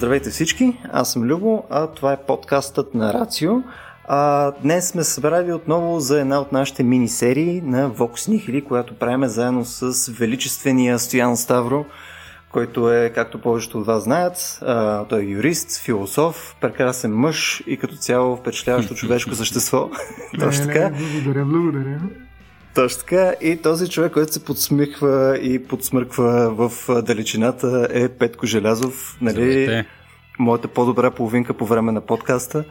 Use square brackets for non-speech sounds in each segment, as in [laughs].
Здравейте всички, аз съм Любо, а това е подкастът на Рацио. А, днес сме събрали отново за една от нашите мини-серии на Vox Nihili, която правиме заедно с величествения Стоян Ставро, който е, както повечето от вас знаят, а, той е юрист, философ, прекрасен мъж и като цяло впечатляващо човешко [laughs] същество. [laughs] Точно така. Благодаря, благодаря. Точно така. И този човек, който се подсмихва и подсмърква в далечината е Петко Желязов. Нали? Здравейте. Моята по-добра половинка по време на подкаста.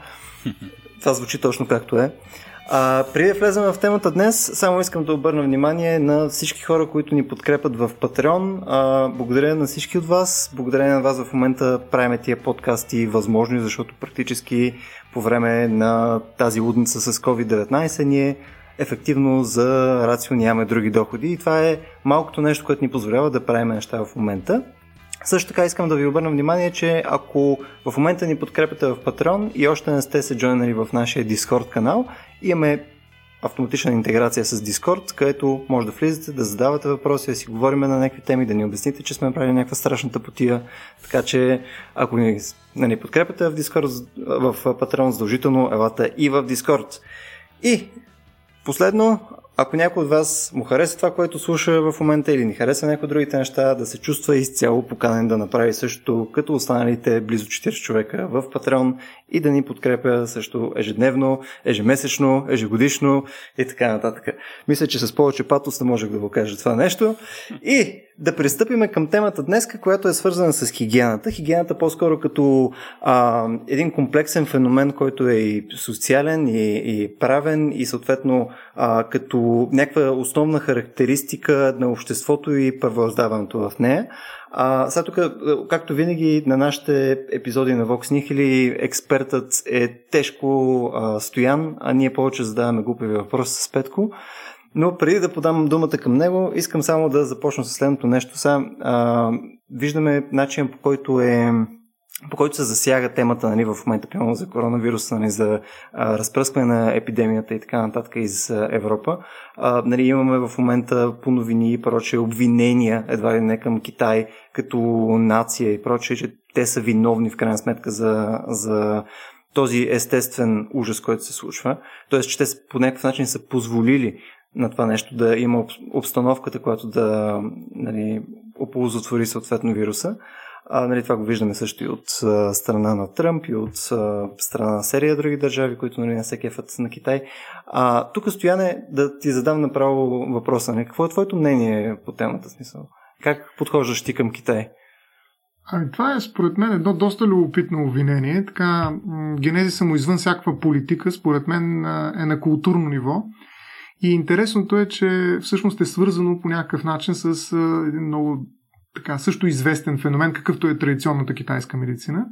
[laughs] Това звучи точно както е. А, преди да влезем в темата днес, само искам да обърна внимание на всички хора, които ни подкрепят в Patreon. А, благодаря на всички от вас. Благодаря на вас в момента правим тия подкасти възможни, защото практически по време на тази лудница с COVID-19 ние ефективно за рацио нямаме други доходи и това е малкото нещо, което ни позволява да правим неща в момента. Също така искам да ви обърна внимание, че ако в момента ни подкрепяте в Patreon и още не сте се джойнали в нашия Discord канал, имаме автоматична интеграция с Discord, където може да влизате, да задавате въпроси, да си говорим на някакви теми, да ни обясните, че сме направили някаква страшната потия. Така че, ако ни, ни подкрепяте в Discord, в Patreon, задължително елата и в Discord. И Последно, ако някой от вас му хареса това, което слуша в момента или ни хареса някои от другите неща, да се чувства изцяло поканен да направи също като останалите близо 40 човека в Patreon и да ни подкрепя също ежедневно, ежемесечно, ежегодишно и така нататък. Мисля, че с повече патос не можех да го кажа това нещо. И да пристъпиме към темата днес, която е свързана с хигиената. Хигиената по-скоро като а, един комплексен феномен, който е и социален, и, и правен, и съответно а, като някаква основна характеристика на обществото и правоздаването в нея. А, сега тук, както винаги на нашите епизоди на Vox Nihili, експертът е тежко а, стоян, а ние повече задаваме глупави въпроси с Петко. Но преди да подам думата към него, искам само да започна с следното нещо. Сега а, виждаме начин по който е по който се засяга темата нали, в момента, примерно за коронавируса, нали, за а, разпръскване на епидемията и така нататък из Европа. А, нали, имаме в момента по новини и прочее обвинения, едва ли не към Китай, като нация и прочее, че те са виновни в крайна сметка за, за този естествен ужас, който се случва. Тоест, че те по някакъв начин са позволили на това нещо да има обстановката, която да нали, оползотвори съответно вируса. А, нали, това го виждаме също и от а, страна на Тръмп и от а, страна на серия други държави, които нали, не се кефат на Китай. А, тук, Стояне, да ти задам направо въпроса. Нали, какво е твоето мнение по темата? Смисъл? Как подхождаш ти към Китай? Ами, това е според мен едно доста любопитно обвинение. Така, генезиса му извън всякаква политика, според мен е на културно ниво. И интересното е, че всъщност е свързано по някакъв начин с един много така също известен феномен, какъвто е традиционната китайска медицина.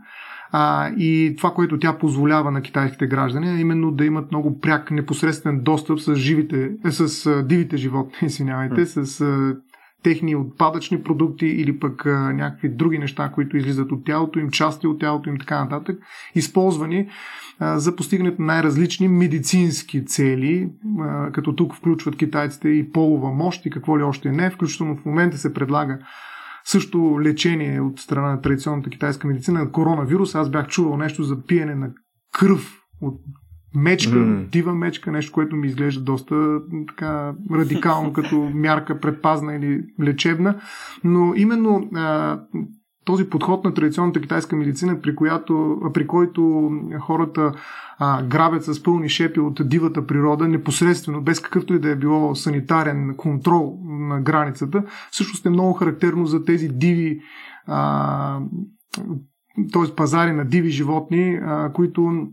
А, и това, което тя позволява на китайските граждани, е именно да имат много пряк, непосредствен достъп с, живите, е, с а, дивите животни, [laughs] извинявайте, mm. с а, техни отпадъчни продукти или пък а, някакви други неща, които излизат от тялото им, части от тялото им, така нататък, използвани а, за постигането на най-различни медицински цели, а, като тук включват китайците и полова мощ и какво ли още не, включително в момента се предлага също лечение от страна на традиционната китайска медицина на коронавирус. Аз бях чувал нещо за пиене на кръв от мечка, mm. дива мечка, нещо, което ми изглежда доста така радикално [laughs] като мярка предпазна или лечебна. Но именно а, този подход на традиционната китайска медицина, при, която, при който хората а, грабят с пълни шепи от дивата природа, непосредствено, без какъвто и да е било санитарен контрол на границата, всъщност е много характерно за тези диви, т.е. пазари на диви животни, а, които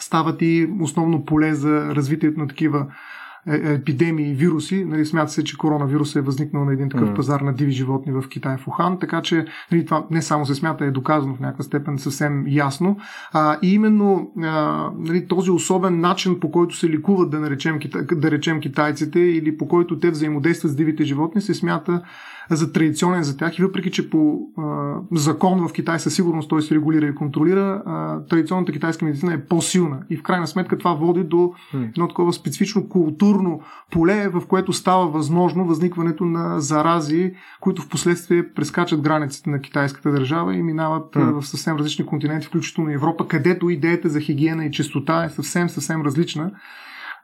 стават и основно поле за развитието на такива епидемии и вируси. Нали, смята се, че коронавирус е възникнал на един такъв mm. пазар на диви животни в Китай, в Ухан, така че нали, това не само се смята, е доказано в някаква степен съвсем ясно. А, и именно а, нали, този особен начин, по който се ликуват, да, наречем, да речем китайците, или по който те взаимодействат с дивите животни, се смята за традиционен за тях и въпреки, че по а, закон в Китай със сигурност той се регулира и контролира, а, традиционната китайска медицина е по-силна и в крайна сметка това води до едно такова специфично културно поле, в което става възможно възникването на зарази, които в последствие прескачат границите на китайската държава и минават mm. в съвсем различни континенти, включително Европа, където идеята за хигиена и чистота е съвсем, съвсем различна.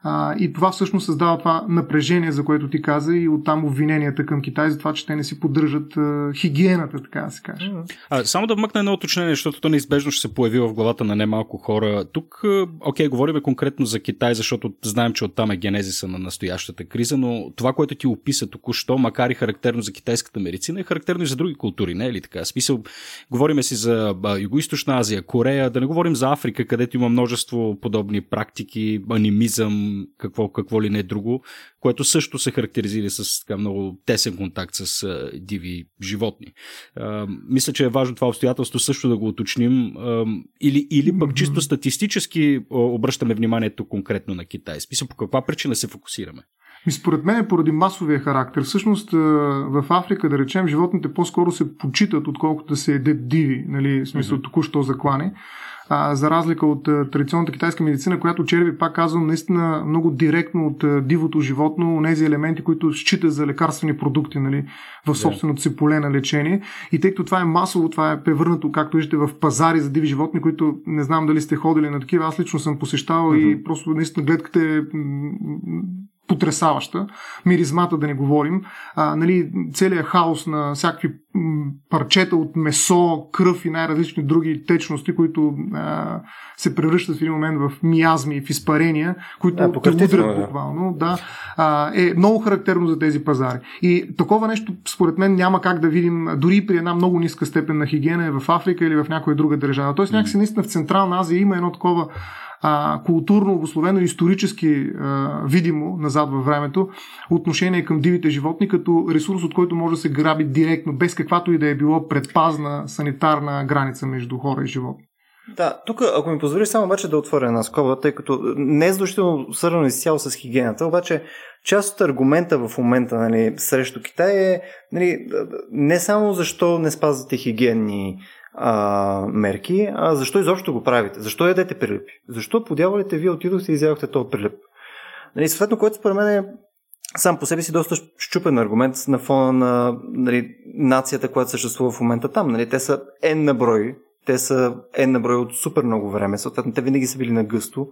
А, и това всъщност създава това напрежение, за което ти каза, и оттам обвиненията към Китай за това, че те не си поддържат а, хигиената, така да се каже. А, само да вмъкна едно уточнение, защото то неизбежно ще се появи в главата на немалко хора. Тук, окей, говорим конкретно за Китай, защото знаем, че оттам е генезиса на настоящата криза, но това, което ти описа току-що, макар и характерно за китайската медицина, е характерно и за други култури, не е ли така? Смисъл, говориме си за Юго-Источна Азия, Корея, да не говорим за Африка, където има множество подобни практики, анимизъм, какво, какво ли не друго, което също се характеризира с така много тесен контакт с а, диви животни. А, мисля, че е важно това обстоятелство също да го уточним. А, или, или пък чисто статистически обръщаме вниманието конкретно на Китай. Смисъл, по каква причина се фокусираме? И според мен е поради масовия характер. Всъщност в Африка, да речем, животните по-скоро се почитат, отколкото да се едят диви, нали, в смисъл mm-hmm. току-що заклане а, за разлика от а, традиционната китайска медицина, която черви, пак казвам, наистина много директно от а, дивото животно, тези елементи, които счита за лекарствени продукти нали, в собственото си поле на лечение. И тъй като това е масово, това е превърнато, както виждате, в пазари за диви животни, които не знам дали сте ходили на такива, аз лично съм посещавал mm-hmm. и просто наистина гледката е потрясаваща. Миризмата да не говорим. А, нали, целият хаос на всякакви парчета от месо, кръв и най-различни други течности, които а, се превръщат в един момент в миазми, в изпарения, които да, те удрят да. буквално, да, а, е много характерно за тези пазари. И такова нещо, според мен, няма как да видим дори при една много ниска степен на хигиена в Африка или в някоя друга държава. Тоест, някакси наистина в Централна Азия има едно такова а, културно обословено, исторически а, видимо назад във времето отношение към дивите животни като ресурс, от който може да се граби директно, без каквато и да е било предпазна санитарна граница между хора и животни. Да, тук, ако ми позволиш само обаче да отворя една скоба, тъй като не е задължително свързано изцяло с хигиената, обаче част от аргумента в момента нали, срещу Китай е нали, не само защо не спазвате хигиенни а, мерки, а защо изобщо го правите? Защо ядете прилепи? Защо подявалите вие отидохте и изядохте този прилеп? Нали, съответно, което според мен е сам по себе си доста щупен аргумент на фона на нали, нацията, която съществува в момента там. Нали, те са N на брой, те са N на брой от супер много време, съответно те винаги са били на гъсто.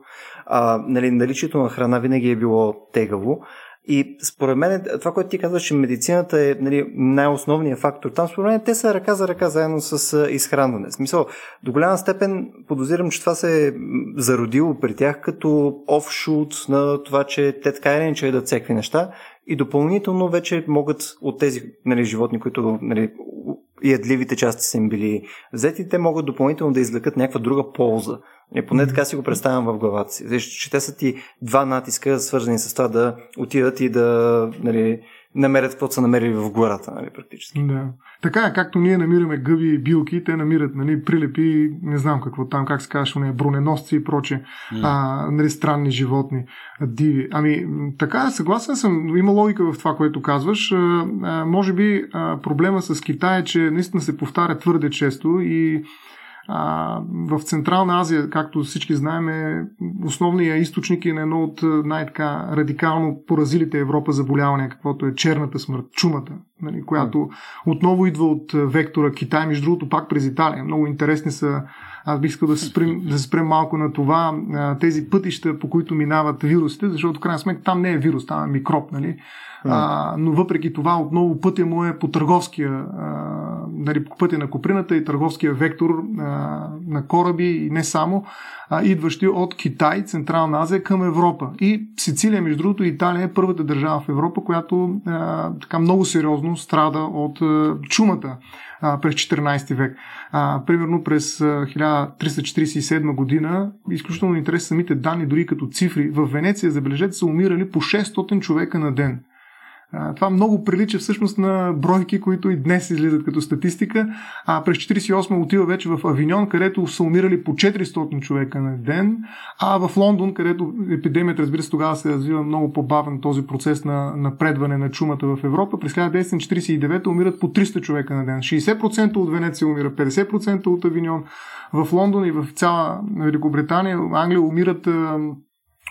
А, нали, наличието на храна винаги е било тегаво. И според мен, това, което ти казваш, че медицината е нали, най-основният фактор там, според мен те са ръка за ръка заедно с изхранване. В смисъл, до голяма степен подозирам, че това се е зародило при тях като офшут на това, че те така или иначе да цекви неща и допълнително вече могат от тези нали, животни, които нали, ядливите части са им били взети, те могат допълнително да извлекат някаква друга полза и поне така си го представям в главата си. Защото че те са ти два натиска, свързани с това да отидат и да нали, намерят каквото са намерили в гората, нали, практически. Да. Така е, както ние намираме гъби и билки, те намират нали, прилепи, не знам какво там, как се казваш, не, броненосци и проче, mm. а, нали, странни животни, диви. Ами, така, съгласен съм, има логика в това, което казваш. А, а, може би а, проблема с Китай е, че наистина се повтаря твърде често и а, в Централна Азия, както всички знаем, е основният източник и на едно от най-така радикално поразилите Европа заболявания, каквото е черната смърт, чумата, нали, която отново идва от вектора Китай, между другото пак през Италия. Много интересни са аз бих искал да се спрем, да спрем малко на това, тези пътища, по които минават вирусите, защото в крайна сметка там не е вирус, там е микроб, нали? А, но въпреки това отново пътя му е по търговския, а, нали, по пътя на Коприната и търговския вектор а, на кораби и не само, а, идващи от Китай, Централна Азия към Европа. И Сицилия, между другото, Италия е първата държава в Европа, която а, така много сериозно страда от а, чумата а, през 14 век. А, примерно през 1347 година, изключително интересни самите данни, дори като цифри, в Венеция, забележете, са умирали по 600 човека на ден. Това много прилича всъщност на бройки, които и днес излизат като статистика. А през 48 отива вече в Авиньон, където са умирали по 400 човека на ден, а в Лондон, където епидемията, разбира се, тогава се развива много по-бавен този процес на напредване на чумата в Европа. През 1949 умират по 300 човека на ден. 60% от Венеция умира, 50% от Авиньон. В Лондон и в цяла Великобритания, Англия умират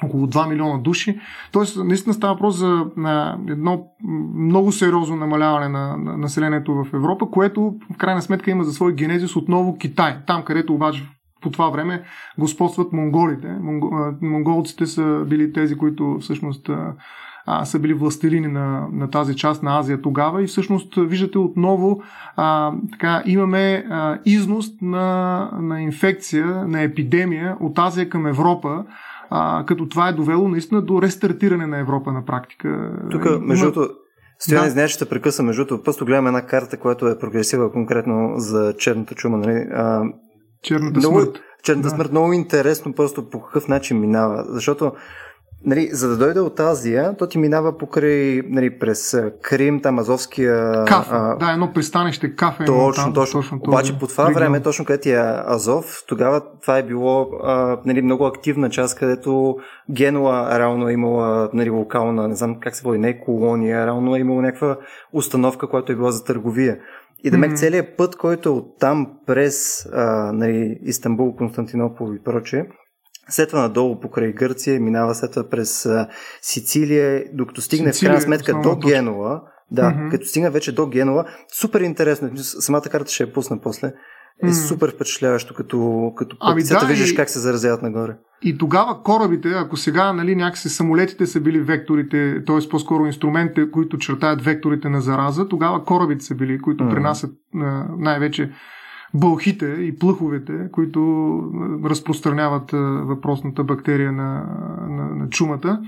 около 2 милиона души. Тоест, наистина става въпрос за едно много сериозно намаляване на, на населението в Европа, което в крайна сметка има за свой генезис отново Китай. Там, където обаче по това време господстват монголите. Монголците са били тези, които всъщност са били властелини на, на тази част на Азия тогава и всъщност виждате отново а, така, имаме а, износ на, на инфекция, на епидемия от Азия към Европа, а, като това е довело наистина до рестартиране на Европа на практика. Тук, между другото, Стоян, да. че ще прекъсвам, между другото, просто гледам една карта, която е прогресива конкретно за черната чума. Нали? А, черната много, смърт. Черната да. смърт много интересно просто по какъв начин минава, защото Нали, за да дойде от Азия, то ти минава покрай, нали, през Крим, там Азовския... Каф, а, да, едно пристанище Каф е точно, там, точно. точно. Обаче по това регион. време, точно където е Азов, тогава това е било а, нали, много активна част, където Генуа реално е имала нали, локална, не знам как се води, не е колония, реално е имала някаква установка, която е била за търговия. И да мек mm-hmm. целият път, който е оттам през а, нали, Истанбул, Константинопол и прочее, след това надолу покрай Гърция, минава след това през Сицилия, докато стигне Сицилия, в крайна сметка до Генуа. Да, mm-hmm. като стигна вече до Генуа, супер интересно. Самата карта ще я пусна после. Е супер впечатляващо, като, като ами да, виждаш и, как се заразяват нагоре. И тогава корабите, ако сега нали, някакси самолетите са били векторите, т.е. по-скоро инструментите, които чертаят векторите на зараза, тогава корабите са били, които mm. пренасят най-вече бълхите и плъховете, които разпространяват въпросната бактерия на, на, на чумата.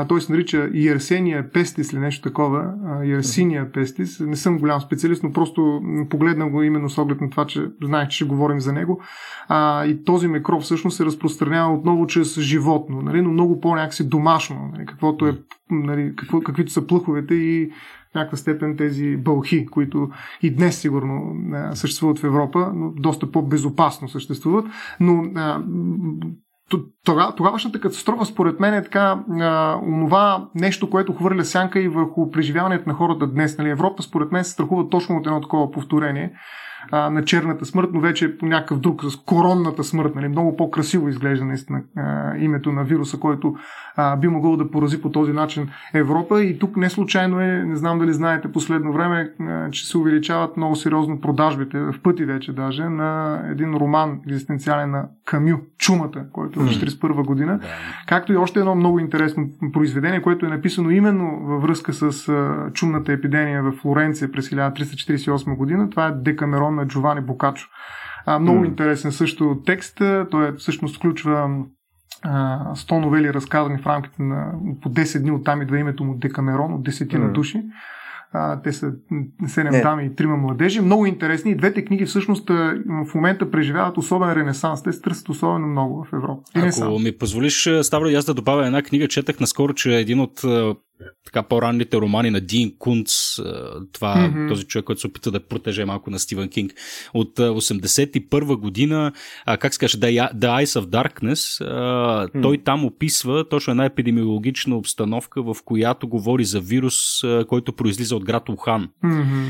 А той се нарича Иерсения пестис или нещо такова. Иерсиния пестис. Не съм голям специалист, но просто погледна го именно с оглед на това, че знаех, че ще говорим за него. А, и този микроб всъщност се разпространява отново чрез животно, нали, но много по-някакси домашно, нали, каквото е, нали, какво, каквито са плъховете и в някаква степен тези бълхи, които и днес сигурно съществуват в Европа, но доста по-безопасно съществуват. Но тогавашната катастрофа, според мен, е така а, онова нещо, което хвърля сянка и върху преживяването на хората днес. Нали? Европа, според мен, се страхува точно от едно такова повторение а, на черната смърт, но вече по някакъв друг, с коронната смърт. Нали? Много по-красиво изглежда наистина а, името на вируса, който а, би могъл да порази по този начин Европа. И тук не случайно е, не знам дали знаете последно време, а, че се увеличават много сериозно продажбите, в пъти вече даже, на един роман екзистенциален на Камю, Чумата, който е в 1941 година. Както и още едно много интересно произведение, което е написано именно във връзка с а, чумната епидемия в Флоренция през 1348 година. Това е Декамерон на Джовани Бокачо. А, много mm. интересен също текст. Той е, всъщност включва 100 новели разказани в рамките на по 10 дни оттам идва името му Декамерон от 10 mm. души. А, те са 7 дами и 3 младежи. Много интересни. И двете книги всъщност в момента преживяват особен ренесанс. Те се търсят особено много в Европа. Ренесанс. Ако ми позволиш, Ставро, аз да добавя една книга, четах наскоро, че един от така по-ранните романи на Дин Кунц, това, mm-hmm. този човек, който се опита да протеже малко на Стивен Кинг, от 81 година, как се каже, The Eyes of Darkness, mm-hmm. той там описва точно една епидемиологична обстановка, в която говори за вирус, който произлиза от град Ухан. Mm-hmm.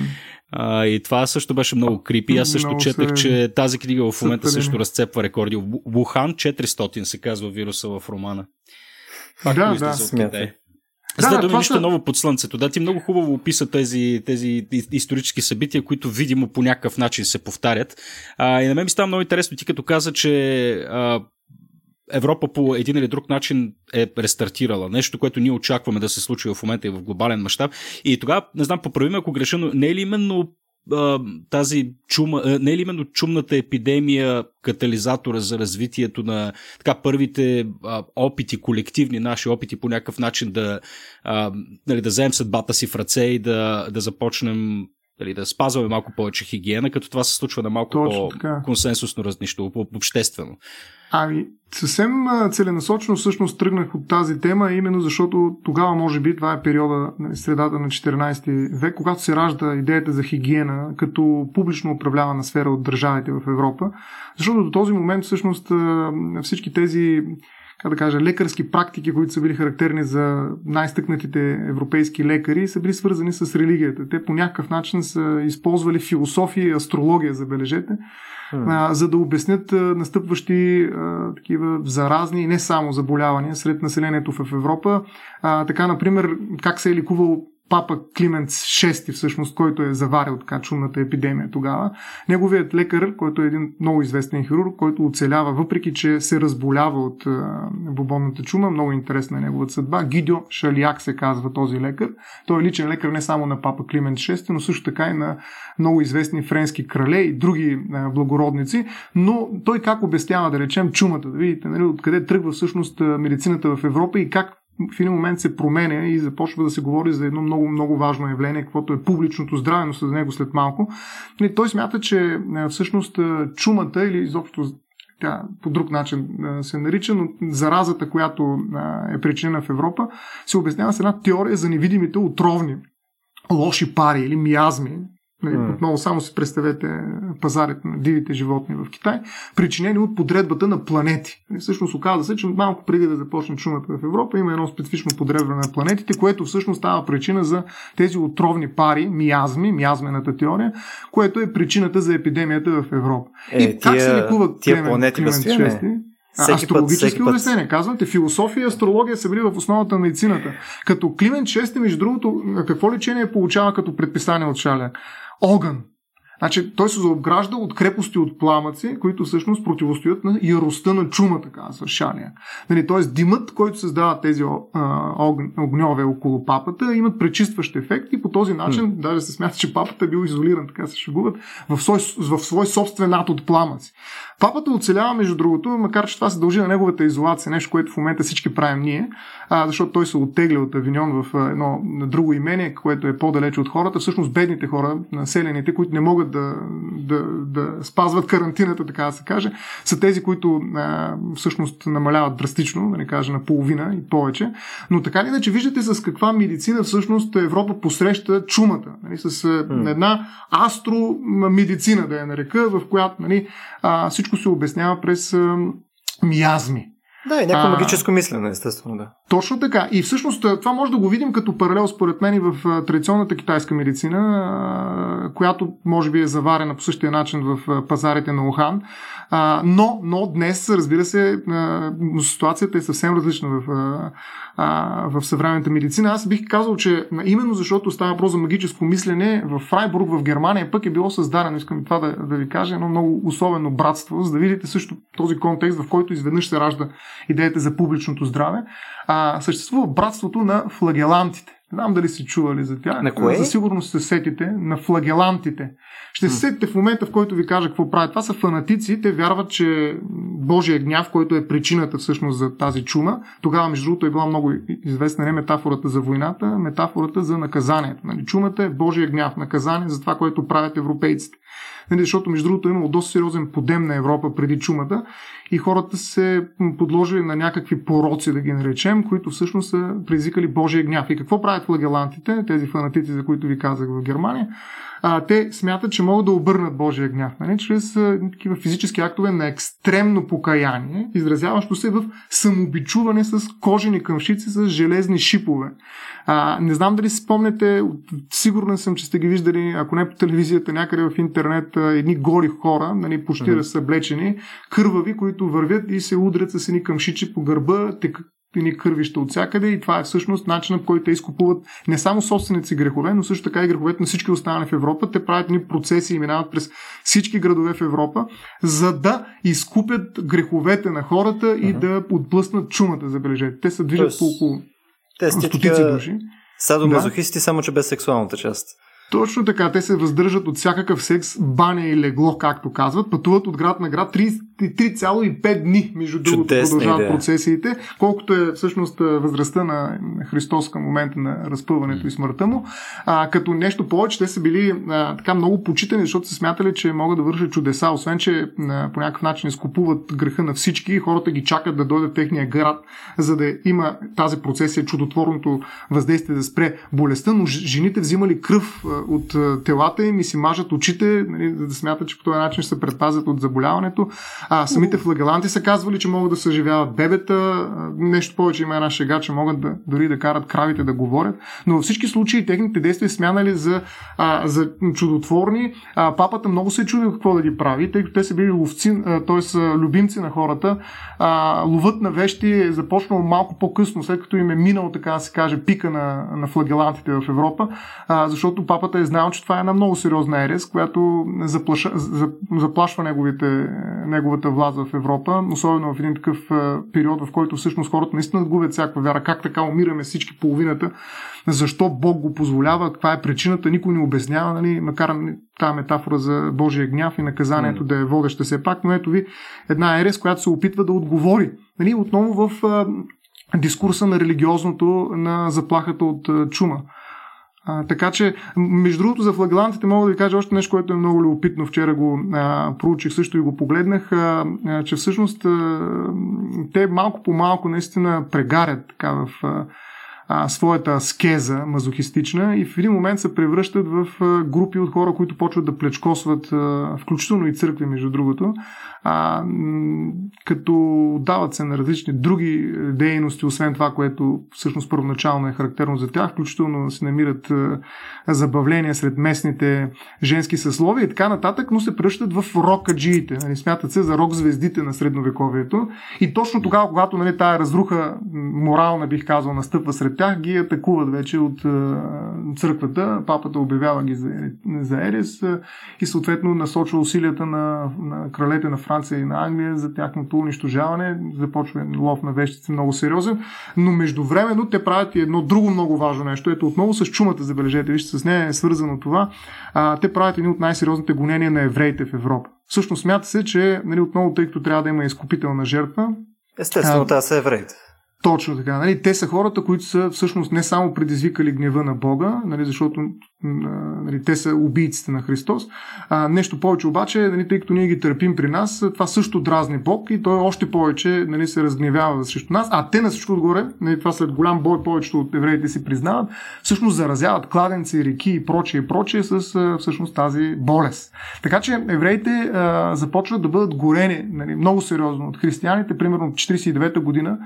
А, и това също беше много крипи. Аз също много четах, се... че тази книга в момента също разцепва рекорди. Wuhan 400 се казва вируса в романа. Пак да, да, смятай. За да, да думи, нищо са... ново под слънцето. Да, ти много хубаво описа тези, тези исторически събития, които видимо по някакъв начин се повтарят. А, и на мен ми става много интересно, ти като каза, че а, Европа по един или друг начин е рестартирала. Нещо, което ние очакваме да се случи в момента и в глобален мащаб. И тогава, не знам, поправим ако греша, но не е ли именно тази чума, не е ли именно чумната епидемия катализатора за развитието на така първите а, опити, колективни наши опити по някакъв начин да, а, нали, да вземем съдбата си в ръце и да, да започнем дали, да спазваме малко повече хигиена, като това се случва на малко по-консенсусно разнищо, по-обществено. Ами, съвсем целенасочено всъщност тръгнах от тази тема, именно защото тогава, може би, това е периода, нали, средата на 14 век, когато се ражда идеята за хигиена като публично управлявана сфера от държавите в Европа. Защото до този момент всъщност всички тези как да кажа, лекарски практики, които са били характерни за най-стъкнатите европейски лекари, са били свързани с религията. Те по някакъв начин са използвали философия и астрология, забележете, а, за да обяснят настъпващи а, такива заразни и не само заболявания сред населението в Европа. А, така, например, как се е ликувал папа Климент VI, всъщност, който е заварил така чумната епидемия тогава. Неговият лекар, който е един много известен хирург, който оцелява, въпреки че се разболява от бубонната чума, много интересна е неговата съдба. Гидио Шалияк се казва този лекар. Той е личен лекар не само на папа Климент VI, но също така и на много известни френски крале и други благородници. Но той как обяснява, да речем, чумата, да видите нали, откъде тръгва всъщност медицината в Европа и как в един момент се променя и започва да се говори за едно много, много важно явление, каквото е публичното здраве, но за него след малко. И той смята, че е, всъщност е, чумата или изобщо тя по друг начин е, се нарича, но заразата, която е причина в Европа, се обяснява с една теория за невидимите отровни лоши пари или миазми, mm. Отново само си представете пазарите на дивите животни в Китай, причинени от подредбата на планети. И нали, всъщност оказа се, че малко преди да започне чумата в Европа има едно специфично подредбане на планетите, което всъщност става причина за тези отровни пари, миазми, миазмената теория, което е причината за епидемията в Европа. Е, и как тия, се лекуват тия планети Климент всеки астрологически път, обяснения. Казвате, философия и астрология са били в основата на медицината. Като Климент VI, между другото, какво лечение получава като предписание от Шаляк? Огън. Значи той се заобгражда от крепости от пламъци, които всъщност противостоят на яростта на чумата, казва Шания. Нали, Тоест димът, който създава тези огньове около папата, имат пречистващ ефект и по този начин, mm. даже се смята, че папата е бил изолиран, така се шегуват, в свой, в свой собствен ад от пламъци. Папата оцелява, между другото, макар че това се дължи на неговата изолация, нещо, което в момента всички правим ние, а, защото той се оттегля от Авиньон в едно друго имение, което е по-далече от хората. Всъщност бедните хора, населените, които не могат да, да, да спазват карантината, така да се каже, са тези, които а, всъщност намаляват драстично, да не кажа на половина и повече. Но така ли иначе виждате с каква медицина всъщност Европа посреща чумата. Нали, с една астромедицина, да я нарека, в която нали, а, всичко се обяснява през миазми. Да, и някакво а, магическо мислене, естествено, да. Точно така. И всъщност това може да го видим като паралел, според мен, и в традиционната китайска медицина, която може би е заварена по същия начин в пазарите на Ухан. Но, но днес, разбира се, ситуацията е съвсем различна в, в съвременната медицина. Аз бих казал, че именно защото става въпрос за магическо мислене, в Фрайбург, в Германия, пък е било създадено, искам това да, да ви кажа, едно много особено братство, за да видите също този контекст, в който изведнъж се ражда идеята за публичното здраве. А, съществува братството на флагелантите. Не знам дали си чували за тях. На кое? За сигурност се сетите на флагелантите. Ще се сетите в момента, в който ви кажа какво правят. Това са фанатици. Те вярват, че Божия гняв, който е причината всъщност за тази чума, тогава, между другото, е била много известна не метафората за войната, а метафората за наказанието. Нали? Чумата е Божия гняв, наказание за това, което правят европейците. Нали, защото, между другото, е имало доста сериозен подем на Европа преди чумата и хората се подложили на някакви пороци, да ги наречем, които всъщност са предизвикали Божия гняв. И какво правят флагелантите, тези фанатици, за които ви казах в Германия? А, те смятат, че могат да обърнат Божия гняв, нали? чрез а, такива физически актове на екстремно покаяние, изразяващо се в самобичуване с кожени къмшици с железни шипове. А, не знам дали си спомняте, сигурен съм, че сте ги виждали, ако не по телевизията, някъде в интернет, едни голи хора, нали, почти mm-hmm. съблечени, кървави, които вървят и се удрят с едни къмшичи по гърба, ни кървища от всякъде и това е всъщност начинът, по който те изкупуват не само собствените си грехове, но също така и греховете на всички останали в Европа. Те правят ни процеси и минават през всички градове в Европа, за да изкупят греховете на хората uh-huh. и да отблъснат чумата, забележете. Те се движат Тоест, по около те стотици души. Садомазохисти, да. само че без сексуалната част. Точно така, те се въздържат от всякакъв секс, баня и легло, както казват, пътуват от град на град 3,5 дни, между другото, продължават идея. процесиите, колкото е всъщност възрастта на Христос към момента на разпъването и смъртта му. А, като нещо повече, те са били а, така много почитани, защото са смятали, че могат да вършат чудеса, освен че а, по някакъв начин изкупуват греха на всички и хората ги чакат да дойдат в техния град, за да има тази процесия, чудотворното въздействие да спре болестта, но жените взимали кръв от телата им и си мажат очите, нали, за да смятат, че по този начин ще се предпазят от заболяването. А самите флагеланти са казвали, че могат да съживяват бебета. Нещо повече има една шега, че могат да, дори да карат кравите да говорят. Но във всички случаи техните действия смянали за, а, за чудотворни. А, папата много се е чудил какво да ги прави, тъй като те са били ловци, т.е. любимци на хората. А, ловът на вещи е започнал малко по-късно, след като им е минал, така да се каже, пика на, на флагелантите в Европа, а, защото папата е знал, че това е една много сериозна ерес, която заплаша, заплашва неговите, неговата власт в Европа, особено в един такъв период, в който всъщност хората наистина губят всякаква вяра. Как така умираме всички половината? Защо Бог го позволява? Каква е причината? Никой не обяснява, нали? макар тази метафора за Божия гняв и наказанието mm. да е водеща все пак, но ето ви една ерес, която се опитва да отговори. Нали? Отново в а, дискурса на религиозното, на заплахата от а, чума. А, така че, между другото, за флагелантите мога да ви кажа още нещо, което е много любопитно. Вчера го а, проучих също и го погледнах, а, а, че всъщност а, те малко по малко наистина прегарят така в. А, своята скеза мазохистична и в един момент се превръщат в групи от хора, които почват да плечкосват, включително и църкви, между другото, като дават се на различни други дейности, освен това, което всъщност първоначално е характерно за тях, включително се намират забавления сред местните женски съсловия и така нататък, но се превръщат в рокаджиите. Нали, смятат се за рок звездите на средновековието. И точно тогава, когато нали, тая разруха морална, бих казал, настъпва сред тях ги атакуват вече от църквата. Папата обявява ги за, Ерес и съответно насочва усилията на, на кралете на Франция и на Англия за тяхното унищожаване. Започва лов на вещици много сериозен. Но междувременно те правят и едно друго много важно нещо. Ето отново с чумата, забележете, вижте, с нея е свързано това. А, те правят едни от най-сериозните гонения на евреите в Европа. Всъщност смята се, че нали, отново, тъй като трябва да има изкупителна жертва, Естествено, това са евреите. Точно така. Нали? Те са хората, които са всъщност не само предизвикали гнева на Бога, нали, защото нали, те са убийците на Христос. А, нещо повече обаче, нали, тъй като ние ги търпим при нас, това също дразни Бог и той още повече нали, се разгневява срещу нас. А те на всичко отгоре, нали, това след голям бой повечето от евреите си признават, всъщност заразяват кладенци, реки и прочее и прочее с всъщност тази болест. Така че евреите а, започват да бъдат горени нали, много сериозно от християните. Примерно 49-та година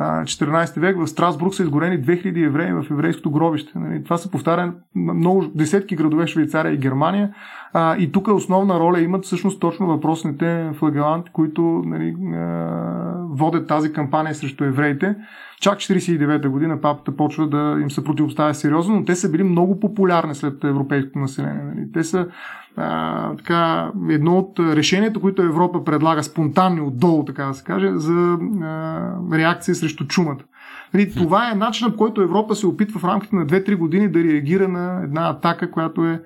14 век в Страсбург са изгорени 2000 евреи в еврейското гробище. Нали? Това се повтаря много десетки градове Швейцария и Германия. И тук основна роля имат всъщност точно въпросните флагеланти, които нали, водят тази кампания срещу евреите. Чак 49-та година папата почва да им се противоставя сериозно, но те са били много популярни след европейското население. Нали? Те са а, така, едно от решенията, които Европа предлага спонтанни отдолу, така да се каже, за а, реакция срещу чумата. Нали, това е начинът, по който Европа се опитва в рамките на 2-3 години да реагира на една атака, която е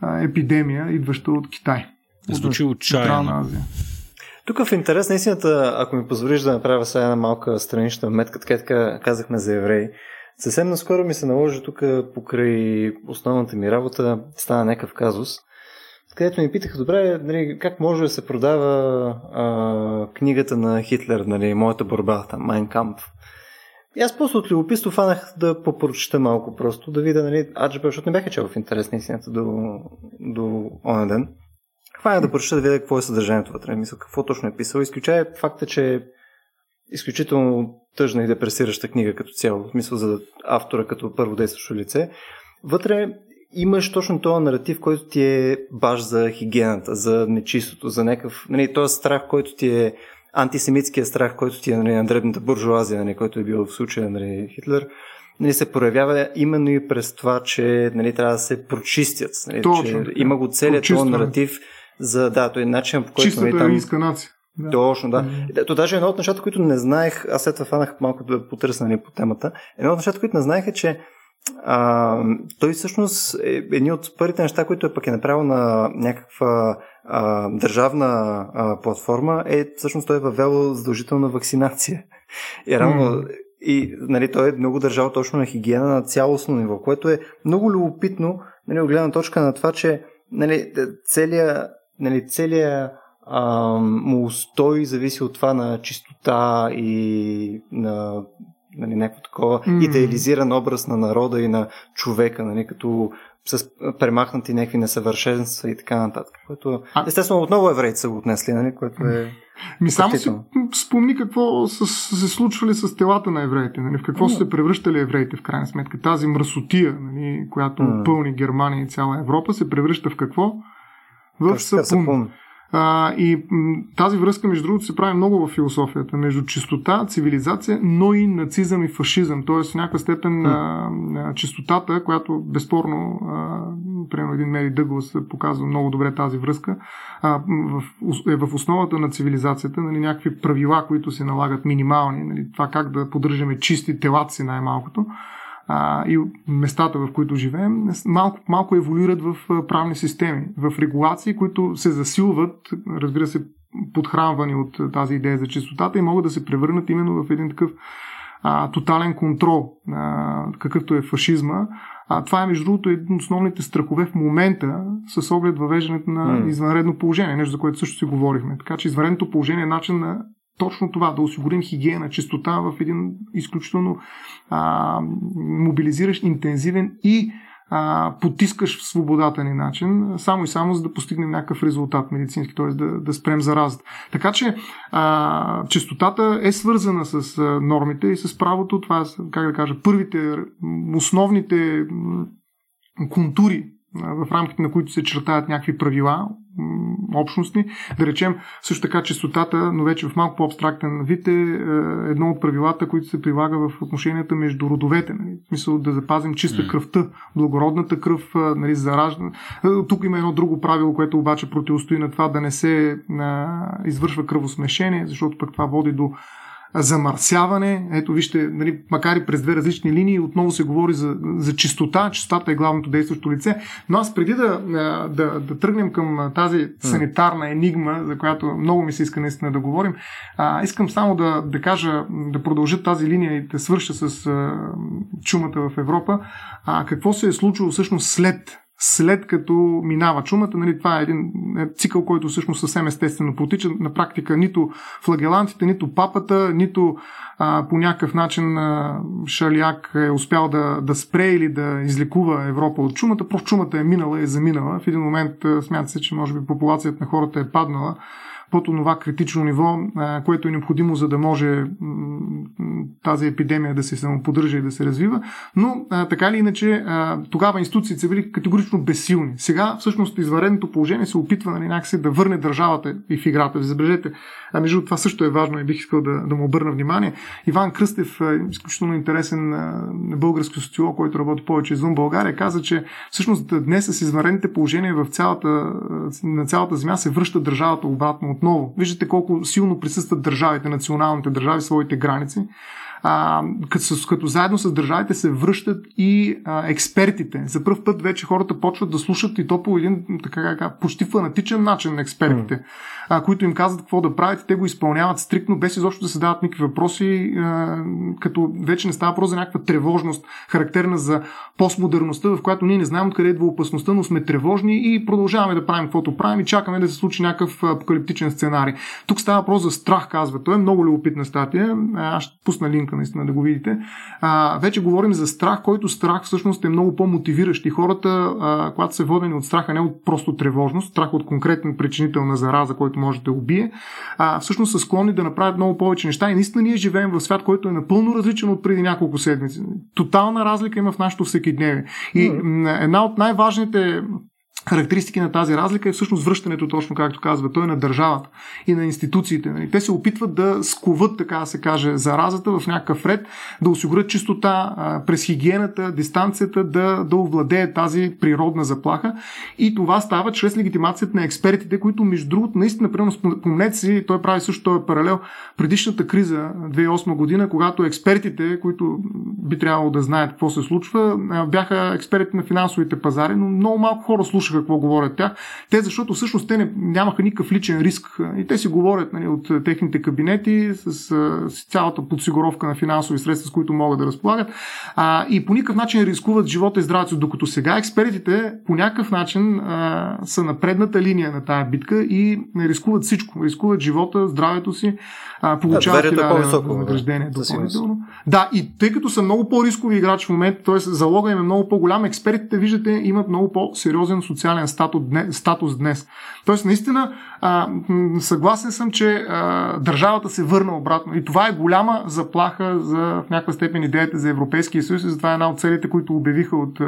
а, епидемия, идваща от Китай. Звучи отчаяно. Тук в интерес на истината, ако ми позволиш да направя сега една малка странична метка, така, така казахме за евреи. Съвсем наскоро ми се наложи тук покрай основната ми работа, стана някакъв казус, където ми питаха, добре, нали, как може да се продава а, книгата на Хитлер, нали, моята борба, там, Mein Kampf. И аз просто от любопитство фанах да попрочета малко просто, да видя, нали, Аджбе, защото не бяха чел в интерес на истината до, до оня ден. Хвана да прочета да видя какво е съдържанието вътре. Мисля, какво точно е писал. Изключая факта, че е изключително тъжна и депресираща книга като цяло, в смисъл за автора като първо действащо лице. Вътре имаш точно този наратив, който ти е баш за хигиената, за нечистото, за някакъв, нали, този страх, който ти е антисемитския страх, който ти е нали, на дребната буржуазия, нали, който е бил в случая нали, Хитлер, нали, се проявява именно и през това, че нали, трябва да се прочистят. Нали, Точно, че има го целият този наратив за да, той е начин по който... Чистата нали, там... нация. Да. Точно, да. Mm-hmm. То даже едно от нещата, които не знаех, аз след това фанах малко да потърсна нали, по темата, едно от нещата, които не знаех е, че а, той всъщност е едни от първите неща, които е пък е направил на някаква а, държавна а, платформа, е всъщност той е въвел задължителна вакцинация. И рано, mm. и нали, той е много държал точно на хигиена на цялостно ниво, което е много любопитно, нали, от гледна точка на това, че нали, целият нали, целият а, му устой зависи от това на чистота и на нали, някакво такова mm. идеализиран образ на народа и на човека, нали, като с премахнати някакви несъвършенства и така нататък. Което, естествено, отново евреите са го отнесли, нали, което е... Ми само си спомни какво са се случвали с телата на евреите, нали, в какво са се превръщали евреите в крайна сметка. Тази мръсотия, нали, която mm. пълни Германия и цяла Европа, се превръща в какво? В сапун. сапун. А, и м, тази връзка, между другото, се прави много в философията. Между чистота, цивилизация, но и нацизъм и фашизъм. Тоест, в някаква степен а, а, чистотата, която безспорно, а, примерно един Мери Дъглас показва много добре тази връзка, а, в, е в основата на цивилизацията, нали, някакви правила, които се налагат минимални. Нали, това как да поддържаме чисти телата си най-малкото а, и местата, в които живеем, малко, малко еволюират в правни системи, в регулации, които се засилват, разбира се, подхранвани от тази идея за чистотата и могат да се превърнат именно в един такъв а, тотален контрол, а, какъвто е фашизма. А, това е, между другото, един от основните страхове в момента с оглед въвеждането на mm. извънредно положение, нещо за което също си говорихме. Така че извънредното положение е начин на точно това, да осигурим хигиена, чистота в един изключително а, мобилизиращ, интензивен и а, потискаш в свободата ни начин, само и само за да постигнем някакъв резултат медицински, т.е. Да, да спрем заразата. Така че а, чистотата е свързана с а, нормите и с правото. Това са, как да кажа, първите, основните контури в рамките на които се чертаят някакви правила, общностни. Да речем също така чистотата, но вече в малко по-абстрактен вид е, е едно от правилата, които се прилага в отношенията между родовете. Нали? В смисъл да запазим чиста кръвта, благородната кръв, нали, зараждане. Тук има едно друго правило, което обаче противостои на това да не се а, извършва кръвосмешение, защото пък това води до замърсяване. Ето вижте, нали, макар и през две различни линии, отново се говори за, за чистота. Чистотата е главното действащо лице. Но аз преди да, да, да тръгнем към тази санитарна енигма, за която много ми се иска наистина да говорим, а, искам само да, да кажа, да продължа тази линия и да свърша с а, чумата в Европа. А, какво се е случило всъщност след след като минава чумата. Нали, това е един е, цикъл, който всъщност съвсем естествено потича. На практика нито флагелантите, нито папата, нито а, по някакъв начин а, Шалиак е успял да, да спре или да излекува Европа от чумата. Просто чумата е минала и е заминала. В един момент смята се, че може би популацията на хората е паднала под това критично ниво, което е необходимо, за да може тази епидемия да се самоподдържа и да се развива. Но така или иначе, тогава институциите са били категорично безсилни. Сега, всъщност, извареното положение се опитва нали, някакси да върне държавата и в играта. Забележете, а между това също е важно и бих искал да, да му обърна внимание. Иван Кръстев, изключително интересен български социолог, който работи повече извън България, каза, че всъщност днес с изварените положения в цялата, на цялата земя се връща държавата обратно от отново. Виждате колко силно присъстват държавите, националните държави, своите граници а, като, като заедно с държавите се връщат и а, експертите. За първ път вече хората почват да слушат и то по един така, така почти фанатичен начин на експертите, mm. а, които им казват какво да правят и те го изпълняват стрикно, без изобщо да се дават никакви въпроси, а, като вече не става въпрос за някаква тревожност, характерна за постмодерността, в която ние не знаем откъде идва опасността, но сме тревожни и продължаваме да правим каквото правим и чакаме да се случи някакъв апокалиптичен сценарий. Тук става въпрос за страх, казва. Той е много любопитна статия. Аз ще пусна линк линка наистина да го видите. А, вече говорим за страх, който страх всъщност е много по-мотивиращ и хората, а, когато са водени от страха, не от просто тревожност, страх от конкретен причинител на зараза, който може да убие, а, всъщност са склонни да направят много повече неща и наистина ние живеем в свят, който е напълно различен от преди няколко седмици. Тотална разлика има в нашото всекидневие. И една от най-важните характеристики на тази разлика е всъщност връщането, точно както казва той, на държавата и на институциите. Нали? Те се опитват да сковат, така да се каже, заразата в някакъв ред, да осигурят чистота през хигиената, дистанцията, да, да овладее тази природна заплаха. И това става чрез легитимацията на експертите, които, между другото, наистина, примерно, спомнете си, той прави също този паралел, предишната криза 2008 година, когато експертите, които би трябвало да знаят какво се случва, бяха експерти на финансовите пазари, но много малко хора слушаха какво говорят тях. Те, защото всъщност те не, нямаха никакъв личен риск и те си говорят нали, от техните кабинети с, с цялата подсигуровка на финансови средства, с които могат да разполагат а, и по никакъв начин рискуват живота и здравето, докато сега експертите по някакъв начин а, са на предната линия на тая битка и рискуват всичко. Рискуват живота, здравето си, а, получават да, е награждение допълнително. Да, и тъй като са много по-рискови играчи в момента, т.е. залога им е много по-голям, експертите, виждате, имат много по-сериозен социален статус днес. Тоест, наистина, а, съгласен съм, че а, държавата се върна обратно. И това е голяма заплаха за в някаква степен идеята за Европейския съюз и затова е една от целите, които обявиха от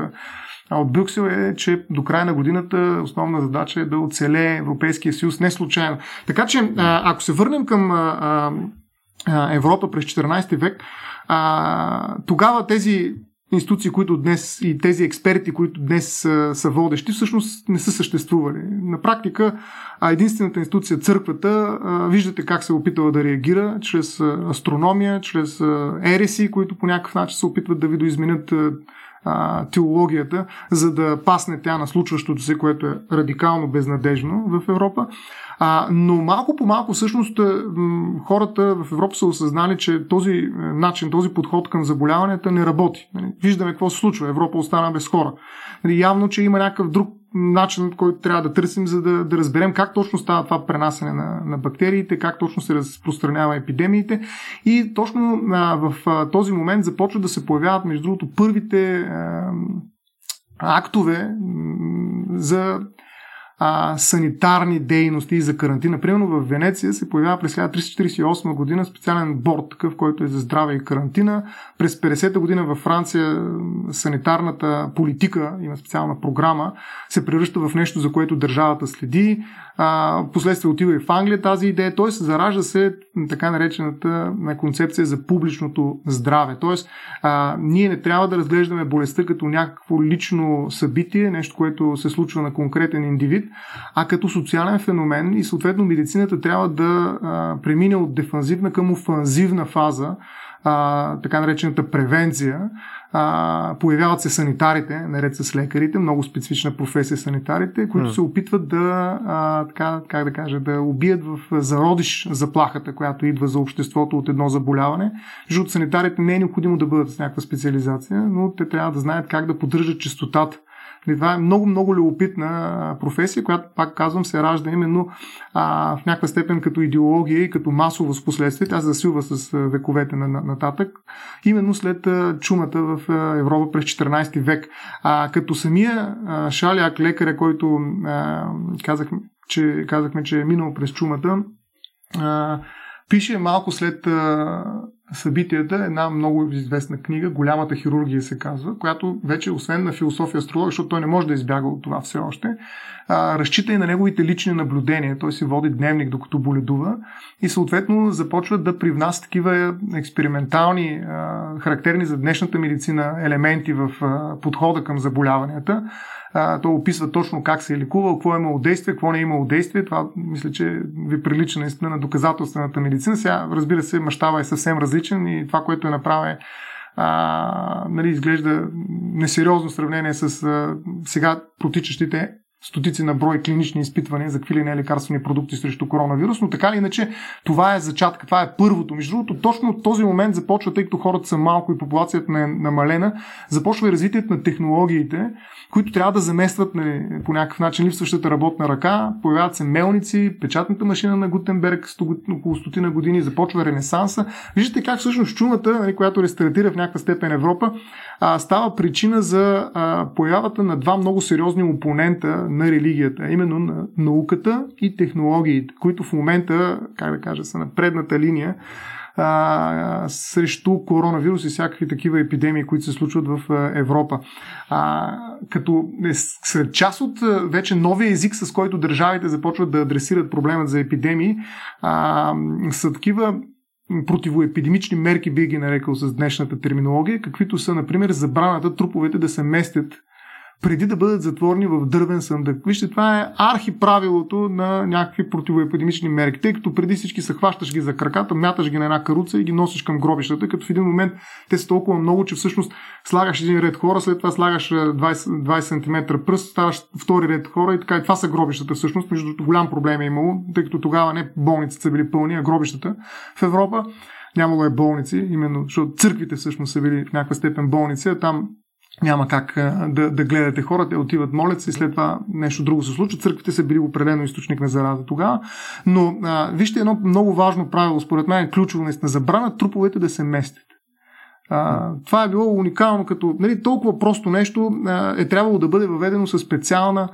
а от Брюксел е, че до края на годината основна задача е да оцелее Европейския съюз не случайно. Така че, ако се върнем към Европа през 14 век, тогава тези институции, които днес и тези експерти, които днес са, са водещи, всъщност не са съществували. На практика единствената институция, църквата, виждате как се е опитала да реагира чрез астрономия, чрез ереси, които по някакъв начин се опитват да видоизменят а, теологията, за да пасне тя на случващото се, което е радикално безнадежно в Европа. А, но малко по малко всъщност хората в Европа са осъзнали, че този е, начин, този подход към заболяванията не работи. Нали, виждаме какво се случва. Европа остана без хора. Нали, явно, че има някакъв друг начин, който трябва да търсим, за да, да разберем как точно става това пренасене на, на бактериите, как точно се разпространява епидемиите. И точно а, в а, този момент започват да се появяват, между другото, първите а, актове за а, санитарни дейности за карантина. Примерно в Венеция се появява през 1348 година специален борт, такъв, който е за здраве и карантина. През 50-та година във Франция санитарната политика, има специална програма, се превръща в нещо, за което държавата следи. А, последствие отива и в Англия тази идея, т.е. заражда се така наречената концепция за публичното здраве. Т.е. А, ние не трябва да разглеждаме болестта като някакво лично събитие, нещо, което се случва на конкретен индивид, а като социален феномен и съответно медицината трябва да а, премине от дефанзивна към офанзивна фаза, а, така наречената превенция. А, появяват се санитарите, наред с лекарите, много специфична професия санитарите, които mm. се опитват да, а, така, как да кажа, да убият в зародиш заплахата, която идва за обществото от едно заболяване. Защото санитарите не е необходимо да бъдат с някаква специализация, но те трябва да знаят как да поддържат чистотата това е много, много любопитна професия, която, пак казвам, се ражда именно а, в някаква степен като идеология и като масово с последствие. Тя засилва с вековете на, нататък, именно след а, чумата в а, Европа през 14 век. А, като самия а, Шаляк, лекаря, който а, казах, че, казахме, че е минал през чумата, а, пише малко след а, събитията една много известна книга, Голямата хирургия се казва, която вече, освен на философия астрология, защото той не може да избяга от това все още, а, разчита и на неговите лични наблюдения. Той си води дневник, докато боледува и съответно започва да привнася такива експериментални, а, характерни за днешната медицина елементи в а, подхода към заболяванията. А, той описва точно как се е лекувал, какво е имало действие, какво не е имало действие. Това мисля, че ви прилича наистина на доказателствената медицина. Сега, разбира се, мащаба е съвсем различен и това, което е направено нали, изглежда несериозно сравнение с а, сега протичащите стотици на брой клинични изпитвания за какви ли не лекарствени продукти срещу коронавирус, но така или иначе това е зачатка, това е първото. Между другото, точно от този момент започва, тъй като хората са малко и популацията е намалена, започва и развитието на технологиите, които трябва да заместват нали, по някакъв начин липсващата работна ръка. Появяват се мелници, печатната машина на Гутенберг около стотина години, започва ренесанса. Виждате как всъщност чумата, нали, която рестартира в някаква степен Европа, става причина за появата на два много сериозни опонента на религията, именно на науката и технологиите, които в момента, как да кажа, са на предната линия а, срещу коронавирус и всякакви такива епидемии, които се случват в Европа. А, като е, сред част от вече новия език, с който държавите започват да адресират проблемът за епидемии, а, са такива противоепидемични мерки, би ги нарекал с днешната терминология, каквито са, например, забраната труповете да се местят преди да бъдат затворени в дървен съндък. Вижте, това е архиправилото на някакви противоепидемични мерки, тъй като преди всички се хващаш ги за краката, мяташ ги на една каруца и ги носиш към гробищата, като в един момент те са толкова много, че всъщност слагаш един ред хора, след това слагаш 20, 20 см пръст, ставаш втори ред хора и така. И това са гробищата всъщност. Между голям проблем е имало, тъй като тогава не болниците са били пълни, а гробищата в Европа. Нямало е болници, именно защото църквите всъщност са били в някаква степен болници, а там няма как да, да гледате хора, те отиват, молят се и след това нещо друго се случва. Църквите са били определено източник на зараза тогава. Но а, вижте едно много важно правило, според мен е ключово наистина. Забрана труповете да се местят. А, това е било уникално, като нали, толкова просто нещо а, е трябвало да бъде въведено със специална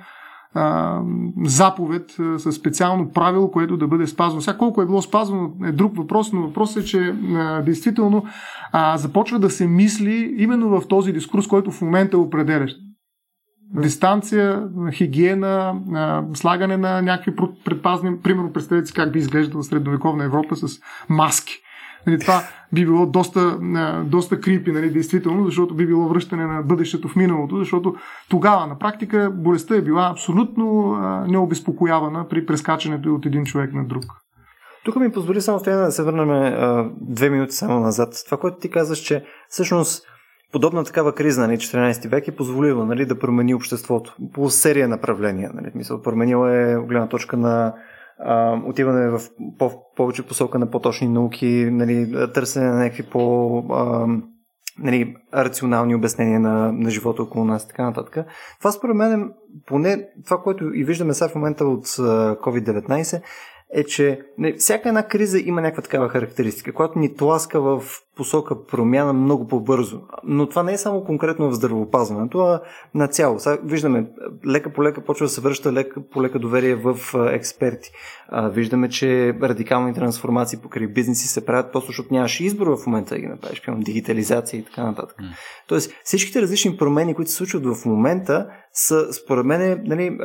а, заповед, със специално правило, което да бъде спазвано. Сега колко е било спазвано е друг въпрос, но въпросът е, че а, действително а, започва да се мисли именно в този дискурс, който в момента е определящ. Дистанция, хигиена, слагане на някакви предпазни. Примерно, представете си как би изглеждала средновековна Европа с маски. Нали, това би било доста, доста крипи, нали, действително, защото би било връщане на бъдещето в миналото, защото тогава на практика болестта е била абсолютно необезпокоявана при прескачането от един човек на друг. Тук ми позволи само да се върнем а, две минути само назад. Това, което ти казваш, че всъщност подобна такава криза, нали, 14 век е позволила нали, да промени обществото по серия направления. Нали, мисъл, променила е гледна точка на а, отиване в по- повече посока на по-точни науки, нали, търсене на някакви по- нали, рационални обяснения на, на живота около нас и така нататък. Това според мен, поне това, което и виждаме сега в момента от COVID-19, е, че не, всяка една криза има някаква такава характеристика, която ни тласка в посока промяна много по-бързо. Но това не е само конкретно в здравеопазването, а на цяло. Сега виждаме, лека по лека почва да се връща лека по лека доверие в експерти. Виждаме, че радикални трансформации покрай бизнеси се правят просто защото нямаш избор в момента да ги направиш, пълно дигитализация и така нататък. Mm. Тоест, всичките различни промени, които се случват в момента, са, според мен, нали,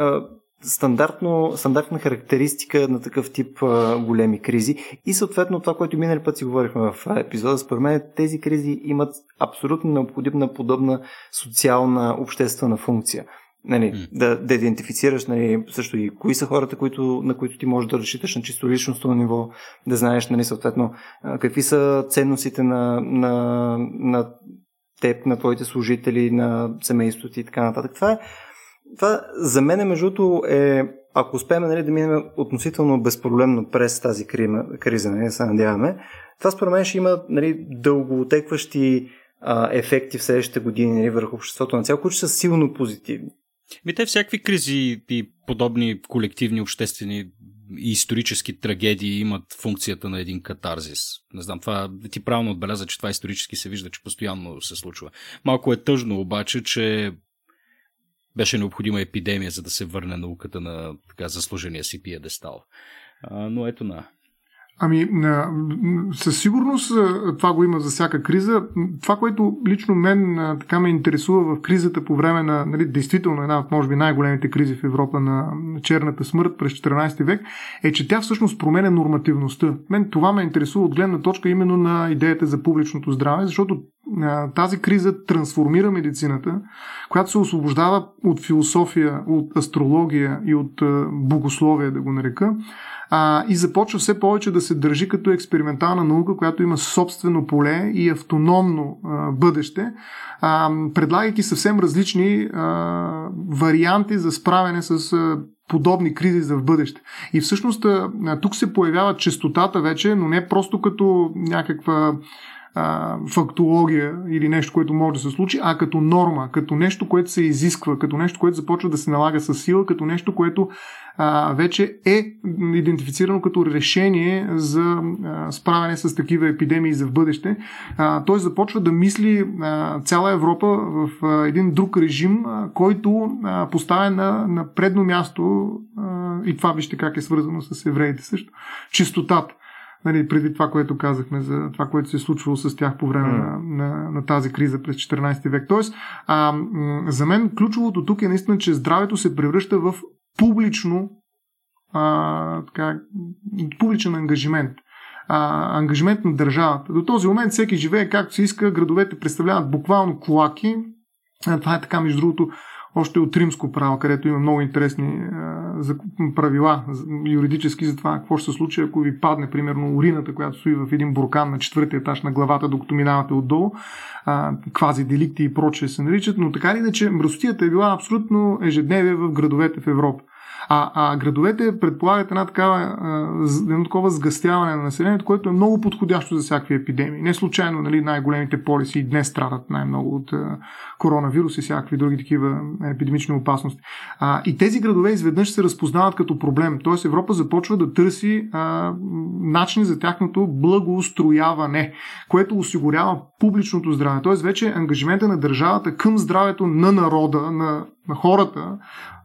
стандартно, стандартна характеристика на такъв тип а, големи кризи и съответно това, което минали път си говорихме в епизода, според мен тези кризи имат абсолютно необходима подобна социална, обществена функция. Нали, mm. да, да идентифицираш нали, също и кои са хората, които, на които ти можеш да разчиташ на чисто личностно ниво, да знаеш нали, съответно какви са ценностите на, на, на теб, на твоите служители, на семейството ти и така нататък. Това е това за мен, между другото, е, ако успеем нали, да минем относително безпроблемно през тази криза, нали, се надяваме, това според мен ще има нали, дългоотекващи а, ефекти в следващите години нали, върху обществото на цяло, които са силно позитивни. Ми те всякакви кризи и подобни колективни, обществени и исторически трагедии имат функцията на един катарзис. Не знам, това ти правилно отбеляза, че това исторически се вижда, че постоянно се случва. Малко е тъжно обаче, че беше необходима епидемия, за да се върне науката на така заслужения си пиедестал. А, но ето на. Ами, със сигурност това го има за всяка криза. Това, което лично мен така ме интересува в кризата по време на, нали, действително една от, може би, най-големите кризи в Европа на черната смърт през 14 век, е, че тя всъщност променя нормативността. Мен това ме интересува от гледна точка именно на идеята за публичното здраве, защото тази криза трансформира медицината, която се освобождава от философия, от астрология и от богословие, да го нарека, и започва все повече да се държи като експериментална наука, която има собствено поле и автономно бъдеще, предлагайки съвсем различни варианти за справяне с подобни кризи за в бъдеще. И всъщност тук се появява честотата вече, но не просто като някаква фактология или нещо, което може да се случи, а като норма, като нещо, което се изисква, като нещо, което започва да се налага с сила, като нещо, което а, вече е идентифицирано като решение за а, справяне с такива епидемии за в бъдеще. А, той започва да мисли а, цяла Европа в а, един друг режим, а, който а, поставя на, на предно място а, и това вижте как е свързано с евреите също, чистотата нали, преди това, което казахме за това, което се е случвало с тях по време mm. на, на, на тази криза през 14 век. Тоест, а, за мен ключовото тук е наистина, че здравето се превръща в публично а, така, публичен ангажимент. А, ангажимент на държавата. До този момент всеки живее както се иска, градовете представляват буквално клаки. А, това е така, между другото, още от римско право, където има много интересни а, правила юридически за това какво ще се случи, ако ви падне, примерно, урината, която стои в един буркан на четвъртия етаж на главата, докато минавате отдолу. Квази деликти и прочее се наричат, но така или иначе мръсотията е била абсолютно ежедневие в градовете в Европа. А, а градовете предполагат една такава, едно такова сгъстяване на населението, което е много подходящо за всякакви епидемии. Не случайно нали, най-големите полиси и днес страдат най-много от коронавирус и всякакви други такива епидемични опасности. А, и тези градове изведнъж се разпознават като проблем. Тоест Европа започва да търси а, начини за тяхното благоустрояване, което осигурява публичното здраве. Тоест вече ангажимента на държавата към здравето на народа, на на хората,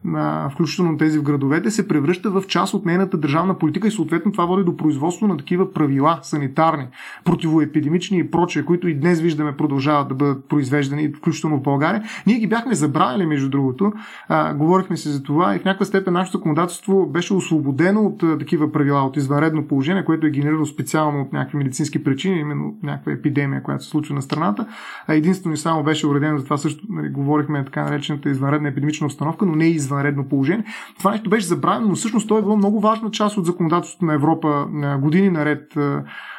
на, включително тези в градовете, се превръща в част от нейната държавна политика и съответно това води до производство на такива правила, санитарни, противоепидемични и прочее, които и днес виждаме продължават да бъдат произвеждани, включително в България. Ние ги бяхме забравили, между другото. А, говорихме си за това и в някаква степен нашето законодателство беше освободено от а, такива правила, от извънредно положение, което е генерирано специално от някакви медицински причини, именно някаква епидемия, която се случва на страната. А единствено и само беше уредено за това също, нали, говорихме така наречената извънредна епидемична обстановка, но не и извънредно положение. Това нещо беше забравено, но всъщност то е било много важна част от законодателството на Европа години наред,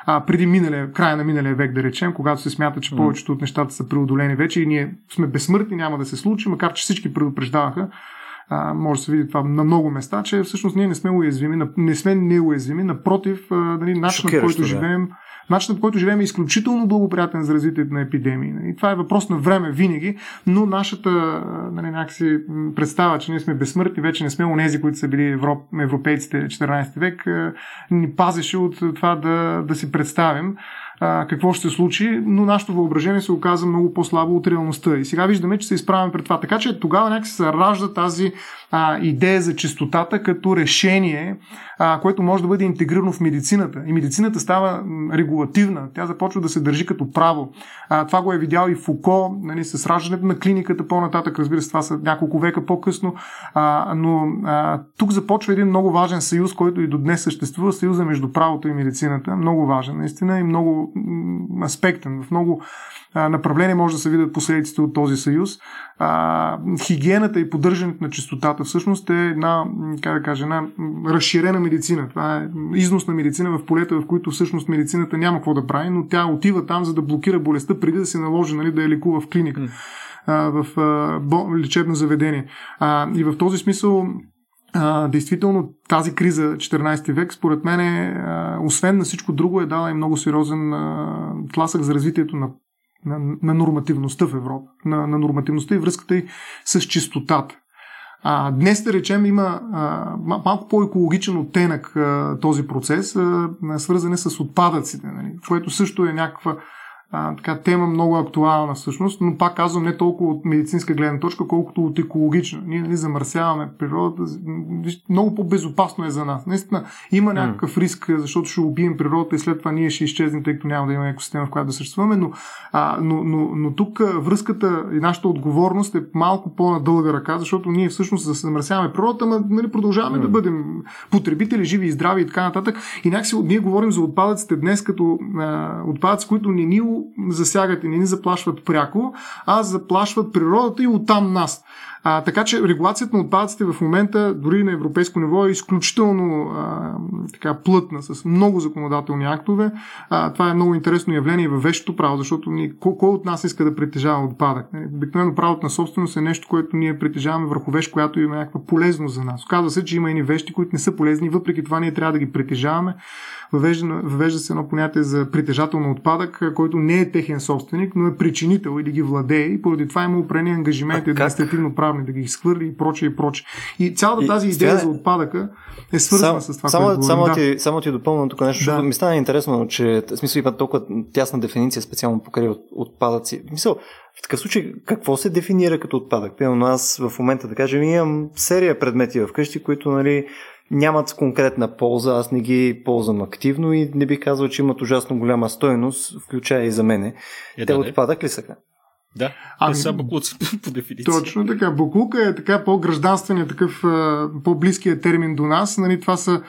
а, преди миналия, края на миналия век, да речем, когато се смята, че повечето от нещата са преодолени вече и ние сме безсмъртни, няма да се случи, макар че всички предупреждаваха. А, може да се види това на много места, че всъщност ние не сме уязвими, не сме неуязвими, напротив, нали, начинът, който да. Начинът, който живеем е изключително благоприятен за развитието на епидемии. И нали. това е въпрос на време винаги, но нашата нали, някакси представа, че ние сме безсмъртни, вече не сме онези, които са били европ... европейците 14 век, ни пазеше от това да, да си представим какво ще се случи, но нашето въображение се оказа много по-слабо от реалността. И сега виждаме, че се изправяме пред това. Така че тогава някакси се ражда тази а, идея за чистотата като решение, а, което може да бъде интегрирано в медицината. И медицината става регулативна. Тя започва да се държи като право. А, това го е видял и Фуко, нали, с раждането на клиниката по-нататък. Разбира се, това са няколко века по-късно. А, но а, тук започва един много важен съюз, който и до днес съществува. Съюза между правото и медицината. Много важен, наистина, и много аспектен. В много направления може да се видят последиците от този съюз. А, хигиената и поддържането на чистотата всъщност е една, как да кажа, една разширена медицина. Това е износ на медицина в полета, в които всъщност медицината няма какво да прави, но тя отива там, за да блокира болестта, преди да се наложи нали, да я лекува в клиника, в лечебно заведение. И в този смисъл а, действително тази криза 14 век, според мен, е, а, освен на всичко друго, е дала и много сериозен а, тласък за развитието на, на, на нормативността в Европа, на, на нормативността и връзката й с чистотата. А, днес, да речем, има а, малко по-екологичен оттенък а, този процес, а, свързан с отпадъците, нали, което също е някаква а, така, тема много актуална всъщност, но пак казвам не толкова от медицинска гледна точка, колкото от екологична. Ние нали, замърсяваме природата, много по-безопасно е за нас. Наистина има някакъв риск, защото ще убием природата и след това ние ще изчезнем, тъй като няма да има екосистема, в която да съществуваме, но, а, но, но, но тук връзката и нашата отговорност е малко по-надълга ръка, защото ние всъщност замърсяваме природата, но нали, продължаваме mm. да бъдем потребители, живи и здрави и така нататък. И някакси ние говорим за отпадъците днес като а, отпадъци, които не ни засягат и не ни заплашват пряко, а заплашват природата и оттам нас. А, така че регулацията на отпадъците в момента, дори на европейско ниво, е изключително а, така, плътна, с много законодателни актове. А, това е много интересно явление във вещото право, защото ни, кой, кой от нас иска да притежава отпадък? Обикновено правото на собственост е нещо, което ние притежаваме върху вещ, която има някаква полезност за нас. Казва се, че има и вещи, които не са полезни, въпреки това ние трябва да ги притежаваме. Въвежда, въвежда се едно понятие за притежател на отпадък, който не е техен собственик, но е причинител или ги владее и поради това има упрени ангажименти административно правни да ги изхвърли и прочее и прочее. И цялата тази идея сега... за отпадъка е свързана само, с това, само, което само, да. ти, само ти допълвам тук нещо, да. защото ми стана интересно, че в смисъл има толкова тясна дефиниция специално покрай от, отпадъци. В смисъл, в такъв случай, какво се дефинира като отпадък? Примерно аз в момента, да кажем, имам серия предмети вкъщи, които нали, нямат конкретна полза, аз не ги ползвам активно и не бих казал, че имат ужасно голяма стойност, включая и за мене. Е, Те да, отпадък ли са? Да, ами, те са буклуци [laughs] по дефиниция. Точно така. Буклука е така по-гражданственият, такъв по-близкият термин до нас. Нали, това са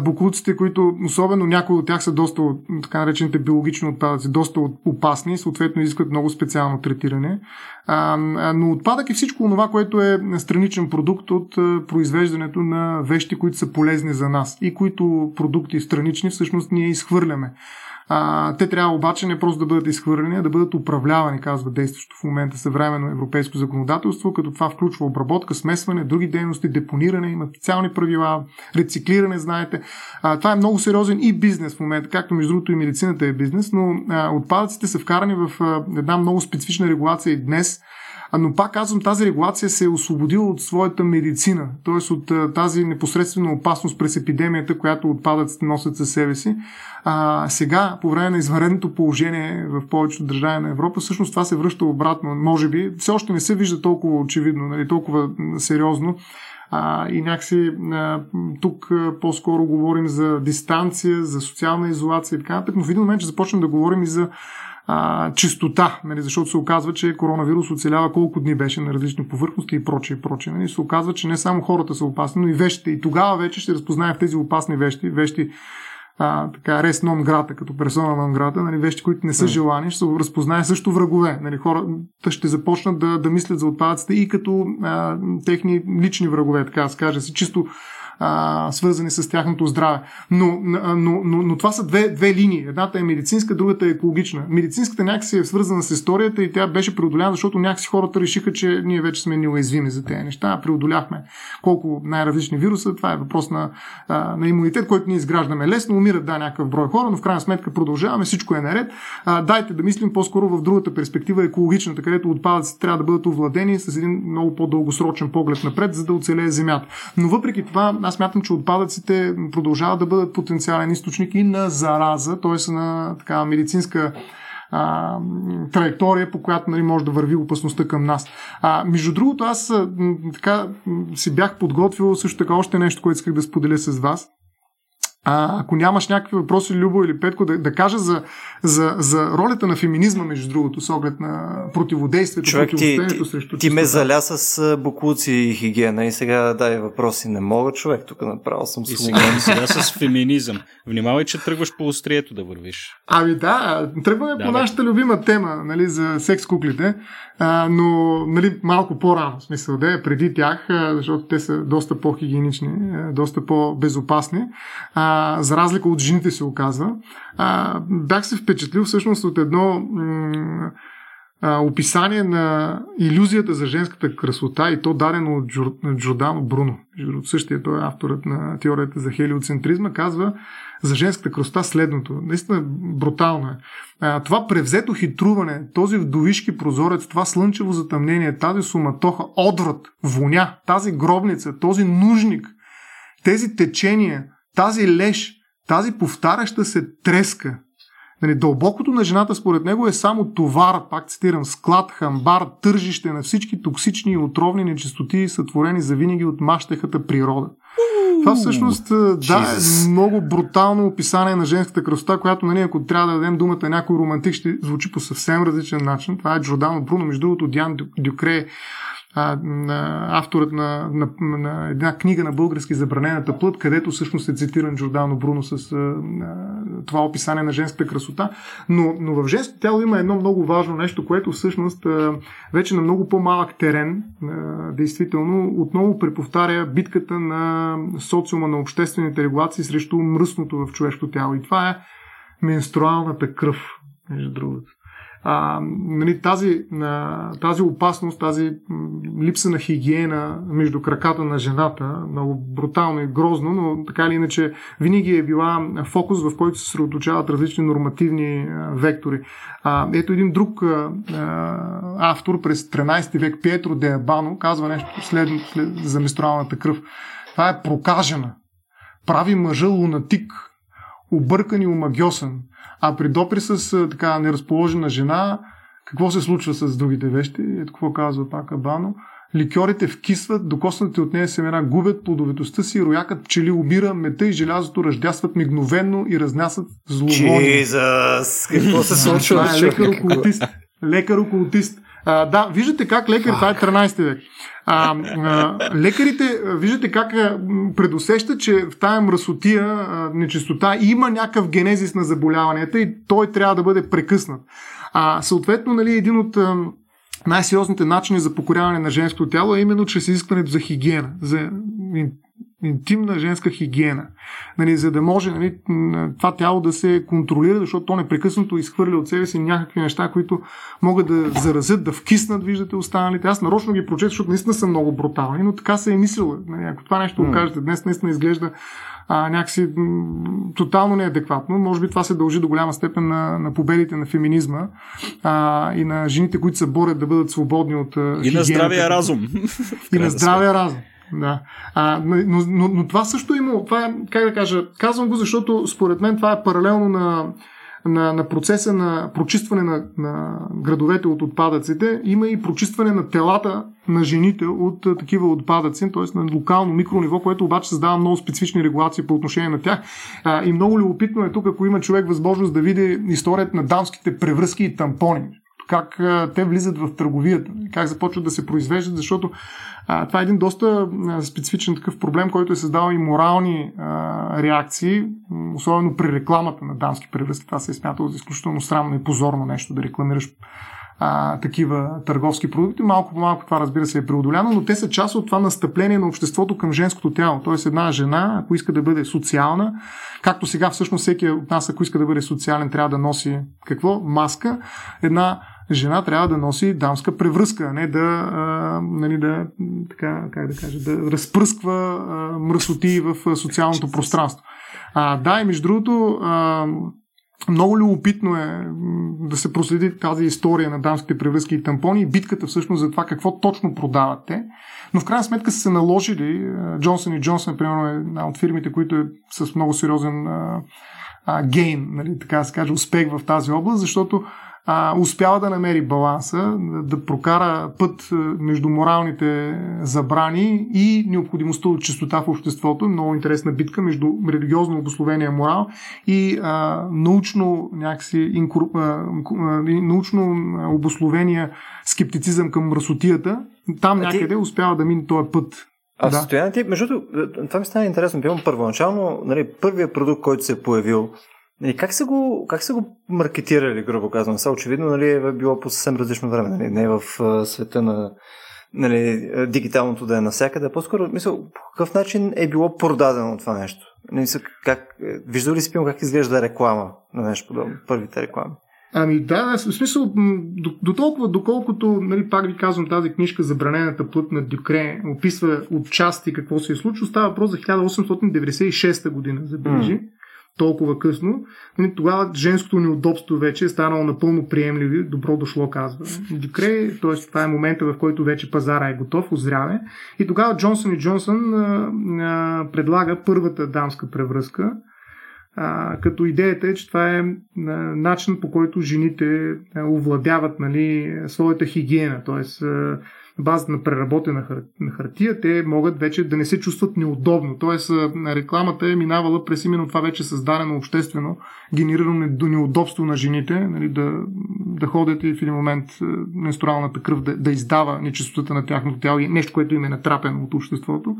буклуците, които особено някои от тях са доста, така наречените биологични отпадъци, доста опасни, съответно изискват много специално третиране. А, но отпадък е всичко това, което е страничен продукт от произвеждането на вещи, които са полезни за нас и които продукти странични всъщност ние изхвърляме А, те трябва обаче не просто да бъдат изхвърлени, а да бъдат управлявани, казва действащо в момента съвременно европейско законодателство, като това включва обработка, смесване, други дейности, депониране, има специални правила, рециклиране, знаете. А, това е много сериозен и бизнес в момента, както между другото и медицината е бизнес, но а, отпадъците са вкарани в а, една много специфична регулация и днес но пак казвам, тази регулация се е освободила от своята медицина, т.е. от тази непосредствена опасност през епидемията, която отпадъците носят със себе си. А, сега, по време на извънредното положение в повечето държави на Европа, всъщност това се връща обратно. Може би, все още не се вижда толкова очевидно, нали, толкова сериозно, а, и някакси а, тук а, по-скоро говорим за дистанция, за социална изолация и така нататък, но в един момент ще започнем да говорим и за а, чистота, нали, защото се оказва, че коронавирус оцелява колко дни беше на различни повърхности и прочее, и прочее. Нали. Се оказва, че не само хората са опасни, но и вещите. И тогава вече ще разпознаем в тези опасни вещи, вещи а, така, рес нон грата, като персона нон грата, нали, вещи, които не са желани, ще се разпознае също врагове. Нали, хората ще започнат да, да мислят за отпадъците и като а, техни лични врагове, така да се каже, чисто а, свързани с тяхното здраве. Но, но, но, но това са две, две линии. Едната е медицинска, другата е екологична. Медицинската някакси е свързана с историята и тя беше преодоляна, защото някакси хората решиха, че ние вече сме неуязвими за тези неща. Преодоляхме колко най-различни вируса. Това е въпрос на, а, на имунитет, който ние изграждаме лесно. Умират да някакъв брой хора, но в крайна сметка продължаваме, всичко е наред. А, дайте да мислим по-скоро в другата перспектива, екологичната, където отпадъците трябва да бъдат овладени с един много по-дългосрочен поглед напред, за да оцелее Земята. Но въпреки това, аз мятам, че отпадъците продължават да бъдат потенциален източник и на зараза, т.е. на така медицинска а, траектория, по която нали, може да върви опасността към нас. А, между другото, аз така си бях подготвил също така още нещо, което исках да споделя с вас. А, ако нямаш някакви въпроси, Любо или Петко, да, да кажа за, за, за ролята на феминизма, между другото, с оглед на противодействието, Човек, противостоянието ти, срещу Ти ме заля с буклуци и хигиена и сега дай въпроси. Не мога, човек, тук направо съм и сега, сега с [laughs] феминизъм. Внимавай, че тръгваш по острието да вървиш. Ами да, тръгваме да, по нашата любима тема, нали, за секс куклите, а, но нали, малко по-рано, в смисъл да е преди тях, защото те са доста по-хигиенични, доста по-безопасни. А, за разлика от жените се оказва. А, бях се впечатлил всъщност от едно м- а, описание на иллюзията за женската красота и то дадено от Джор, Джордано Бруно. Същия той е авторът на теорията за хелиоцентризма, казва за женската красота следното. Наистина брутално е. А, това превзето хитруване, този вдовишки прозорец, това слънчево затъмнение, тази суматоха, отврат, воня, тази гробница, този нужник, тези течения, тази леж, тази повтаряща се треска. Нали, дълбокото на жената според него е само товар, пак цитирам, склад, хамбар, тържище на всички токсични и отровни нечистоти, сътворени за винаги от мащехата природа. Това всъщност да, е много брутално описание на женската красота, която, нали, ако трябва да дадем думата някой романтик, ще звучи по съвсем различен начин. Това е Джордано Бруно, между другото, Диан Дюкре а, на авторът на, на, на една книга на български Забранената плът, където всъщност е цитиран Джордано Бруно с а, това описание на женската красота. Но, но в женското тяло има едно много важно нещо, което всъщност а, вече на много по-малък терен, а, действително, отново преповтаря битката на социума на обществените регулации срещу мръсното в човешкото тяло. И това е менструалната кръв, между другото а, нали, тази, тази опасност, тази липса на хигиена между краката на жената, много брутално и грозно, но така или иначе винаги е била фокус, в който се съсредоточават различни нормативни вектори. А, ето един друг а, автор през 13 век, Пиетро де Абано, казва нещо следно след, за менструалната кръв. Това е прокажена. Прави мъжа лунатик, объркан и омагиосен а при допри с така неразположена жена, какво се случва с другите вещи? Ето какво казва пак Абано. Ликьорите вкисват, докоснати от нея семена губят плодовитостта си, роякът пчели умира, мета и желязото ръждясват мигновенно и разнасят зловоние. Jesus! Какво се случва? Това е лекар-окултист. Лекар-окултист. А, да, виждате как лекар, това е 13 век. А, а, лекарите, виждате как предусещат, че в тая мръсотия, нечистота има някакъв генезис на заболяванията и той трябва да бъде прекъснат. А, съответно, нали, един от най-сериозните начини за покоряване на женското тяло е именно чрез изискването за хигиена, за интимна женска хигиена. Нали, за да може нали, това тяло да се контролира, защото то непрекъснато изхвърля от себе си някакви неща, които могат да заразят, да вкиснат, виждате останалите. Аз нарочно ги прочетах, защото наистина са много брутални, но така се е мислила. Нали, ако това нещо го кажете днес, наистина изглежда а, някакси м- тотално неадекватно. Може би това се дължи до голяма степен на, на победите на феминизма а, и на жените, които се борят да бъдат свободни от. И на здравия разум. [laughs] И на здравия разум. Да. А, но, но, но това също има. Това е, как да кажа, казвам го, защото според мен това е паралелно на на, на процеса на прочистване на, на градовете от отпадъците, има и прочистване на телата на жените от а, такива отпадъци, т.е. на локално микрониво, което обаче създава много специфични регулации по отношение на тях. А, и много любопитно е тук, ако има човек възможност да види историята на дамските превръзки и тампони как те влизат в търговията, как започват да се произвеждат, защото а, това е един доста специфичен такъв проблем, който е създал и морални а, реакции, особено при рекламата на дамски превръзки. Това се е смятало за изключително срамно и позорно нещо да рекламираш а, такива търговски продукти. Малко по малко това разбира се е преодоляно, но те са част от това настъпление на обществото към женското тяло. Тоест една жена, ако иска да бъде социална, както сега всъщност всеки от нас, ако иска да бъде социален, трябва да носи какво? Маска. Една жена трябва да носи дамска превръзка, а не да, а, нали, да, така, как да кажа, да разпръсква а, мръсоти в социалното пространство. А, да, и между другото, а, много любопитно е да се проследи тази история на дамските превръзки и тампони и битката всъщност за това какво точно продават те. Но в крайна сметка са се наложили. Джонсън и Джонсън, примерно, е една от фирмите, които е с много сериозен гейн, нали, така да се каже, успех в тази област, защото а, успява да намери баланса, да прокара път между моралните забрани и необходимостта от чистота в обществото. Много интересна битка между религиозно обословения морал и а, научно, някакси, инкур... а, научно обословения скептицизъм към мръсотията. Там някъде успява да мине този път. А да. състояние ти, между това ми стана интересно. Първоначално, нали, първият продукт, който се е появил Нали, как, са го, как са го маркетирали, грубо казвам? Са очевидно нали, е било по съвсем различно време. Нали, не в а, света на нали, дигиталното да е навсякъде. По-скоро, мисля, по какъв начин е било продадено това нещо? Мисля, как, е, виждал ли си как изглежда реклама на нещо подобно? Първите реклами. Ами да, в смисъл, до, до толкова, доколкото, нали, пак ви казвам, тази книжка Забранената плът на Дюкре описва отчасти какво се е случило, става въпрос за 1896 година, забележи. Mm толкова късно, нали, тогава женското неудобство вече е станало напълно приемливо, добро дошло, казва Дюкре, т.е. това е момента, в който вече пазара е готов, озряве. И тогава Джонсън и Джонсън предлага първата дамска превръзка, а, като идеята е, че това е начин по който жените овладяват нали, своята хигиена, т.е базата на преработена хар... на хартия, те могат вече да не се чувстват неудобно. Тоест, рекламата е минавала през именно това вече създадено обществено генериране до неудобство на жените, нали, да, да ходят и в един момент менструалната кръв да, да издава нечистотата на тяхното тяло и нещо, което им е натрапено от обществото.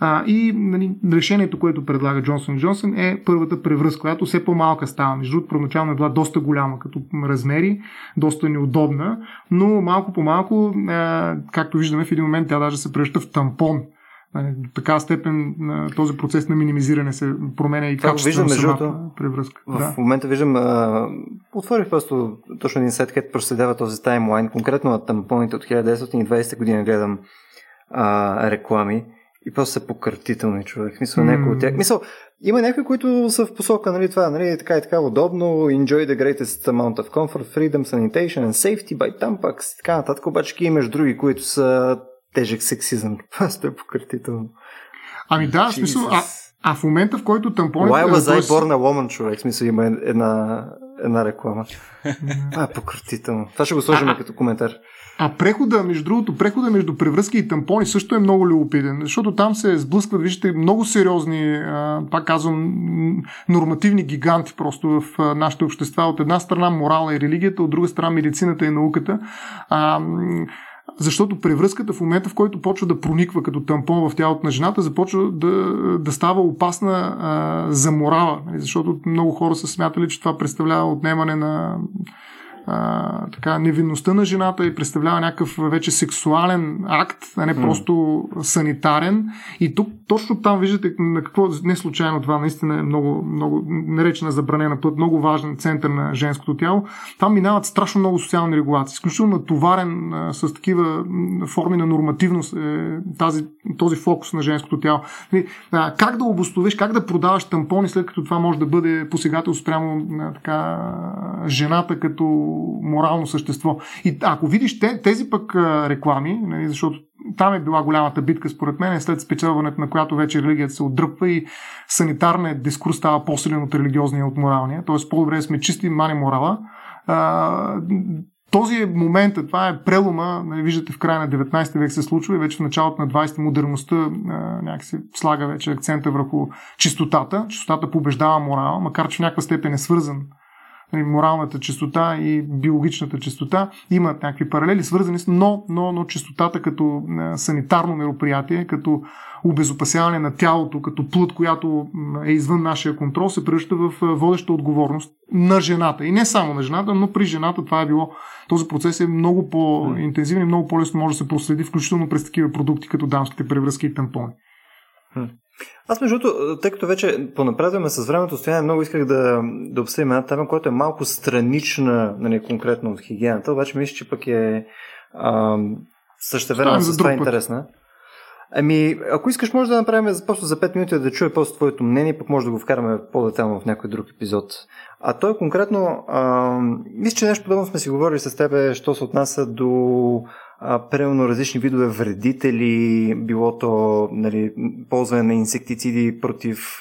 А, и нали, решението, което предлага Джонсон Джонсон е първата превръзка, която все по-малка става. Между другото, първоначално е била доста голяма като размери, доста неудобна, но малко по малко, както виждаме в един момент, тя даже се превръща в тампон. До така степен този процес на минимизиране се променя и качеството на самата превръзка. В да. момента виждам, а, отворих просто точно един сайт, където проследява този таймлайн, конкретно на тампоните от 1920 година гледам а, реклами и просто са пократителни човек. Мисля, mm. някои от тях. Мисъл, има някои, които са в посока, нали, това, нали, така и така удобно, enjoy the greatest amount of comfort, freedom, sanitation and safety by Tampax и така нататък, обаче имаш други, които са тежък сексизъм. [laughs] Просто е пократително. Ами да, смисъл, а, а в момента, в който тампоните... Why was I born a woman, човек? В смисъл има една, една реклама. Това е пократително. Това ще го сложим като коментар. А прехода, между другото, прехода между превръзки и тампони също е много любопитен, защото там се сблъскват, виждате, много сериозни, пак казвам, нормативни гиганти просто в нашите общества. От една страна морала и религията, от друга страна медицината и науката. Защото превръзката в момента, в който почва да прониква като тампон в тялото на жената, започва да, да става опасна а, за морала. Нали, защото много хора са смятали, че това представлява отнемане на а, така, невинността на жената и представлява някакъв вече сексуален акт, а не просто санитарен. И тук точно там виждате на какво не случайно това наистина е много, много наречена забранена път, много важен център на женското тяло. Там минават страшно много социални регулации. Изключително натоварен а, с такива форми на нормативност е, тази, този фокус на женското тяло. Нали, а, как да обосновеш, как да продаваш тампони, след като това може да бъде посегателство спрямо а, така, жената като морално същество. И ако видиш те, тези пък реклами, нали, защото там е била голямата битка, според мен, след спечелването на която вече религията се отдръпва и санитарният дискурс става по-силен от религиозния и от моралния. Тоест по-добре сме чисти мани морала. Този е момента, това е прелома, нали, виждате в края на 19 век се случва и вече в началото на 20 модерността някакси слага вече акцента върху чистотата. Чистотата побеждава морал, макар че в някаква степен е свързан моралната чистота и биологичната чистота имат някакви паралели, свързани с, но, но, но чистотата като санитарно мероприятие, като обезопасяване на тялото, като плът, която е извън нашия контрол, се превръща в водеща отговорност на жената. И не само на жената, но при жената това е било. Този процес е много по-интензивен и много по-лесно може да се проследи, включително през такива продукти, като дамските превръзки и тампони. Аз между другото, тъй като вече понапредваме с времето стояние, много исках да, да обсъдим една тема, която е малко странична, нали, конкретно от хигиената, обаче мисля, че пък е а, същевременно с това интересна. Ами, ако искаш, може да направим просто за 5 минути да чуя просто твоето мнение, пък може да го вкараме по-детално в някой друг епизод. А той конкретно, а, мисля, че нещо подобно сме си говорили с тебе, що се отнася до примерно различни видове вредители, било то нали, ползване на инсектициди против,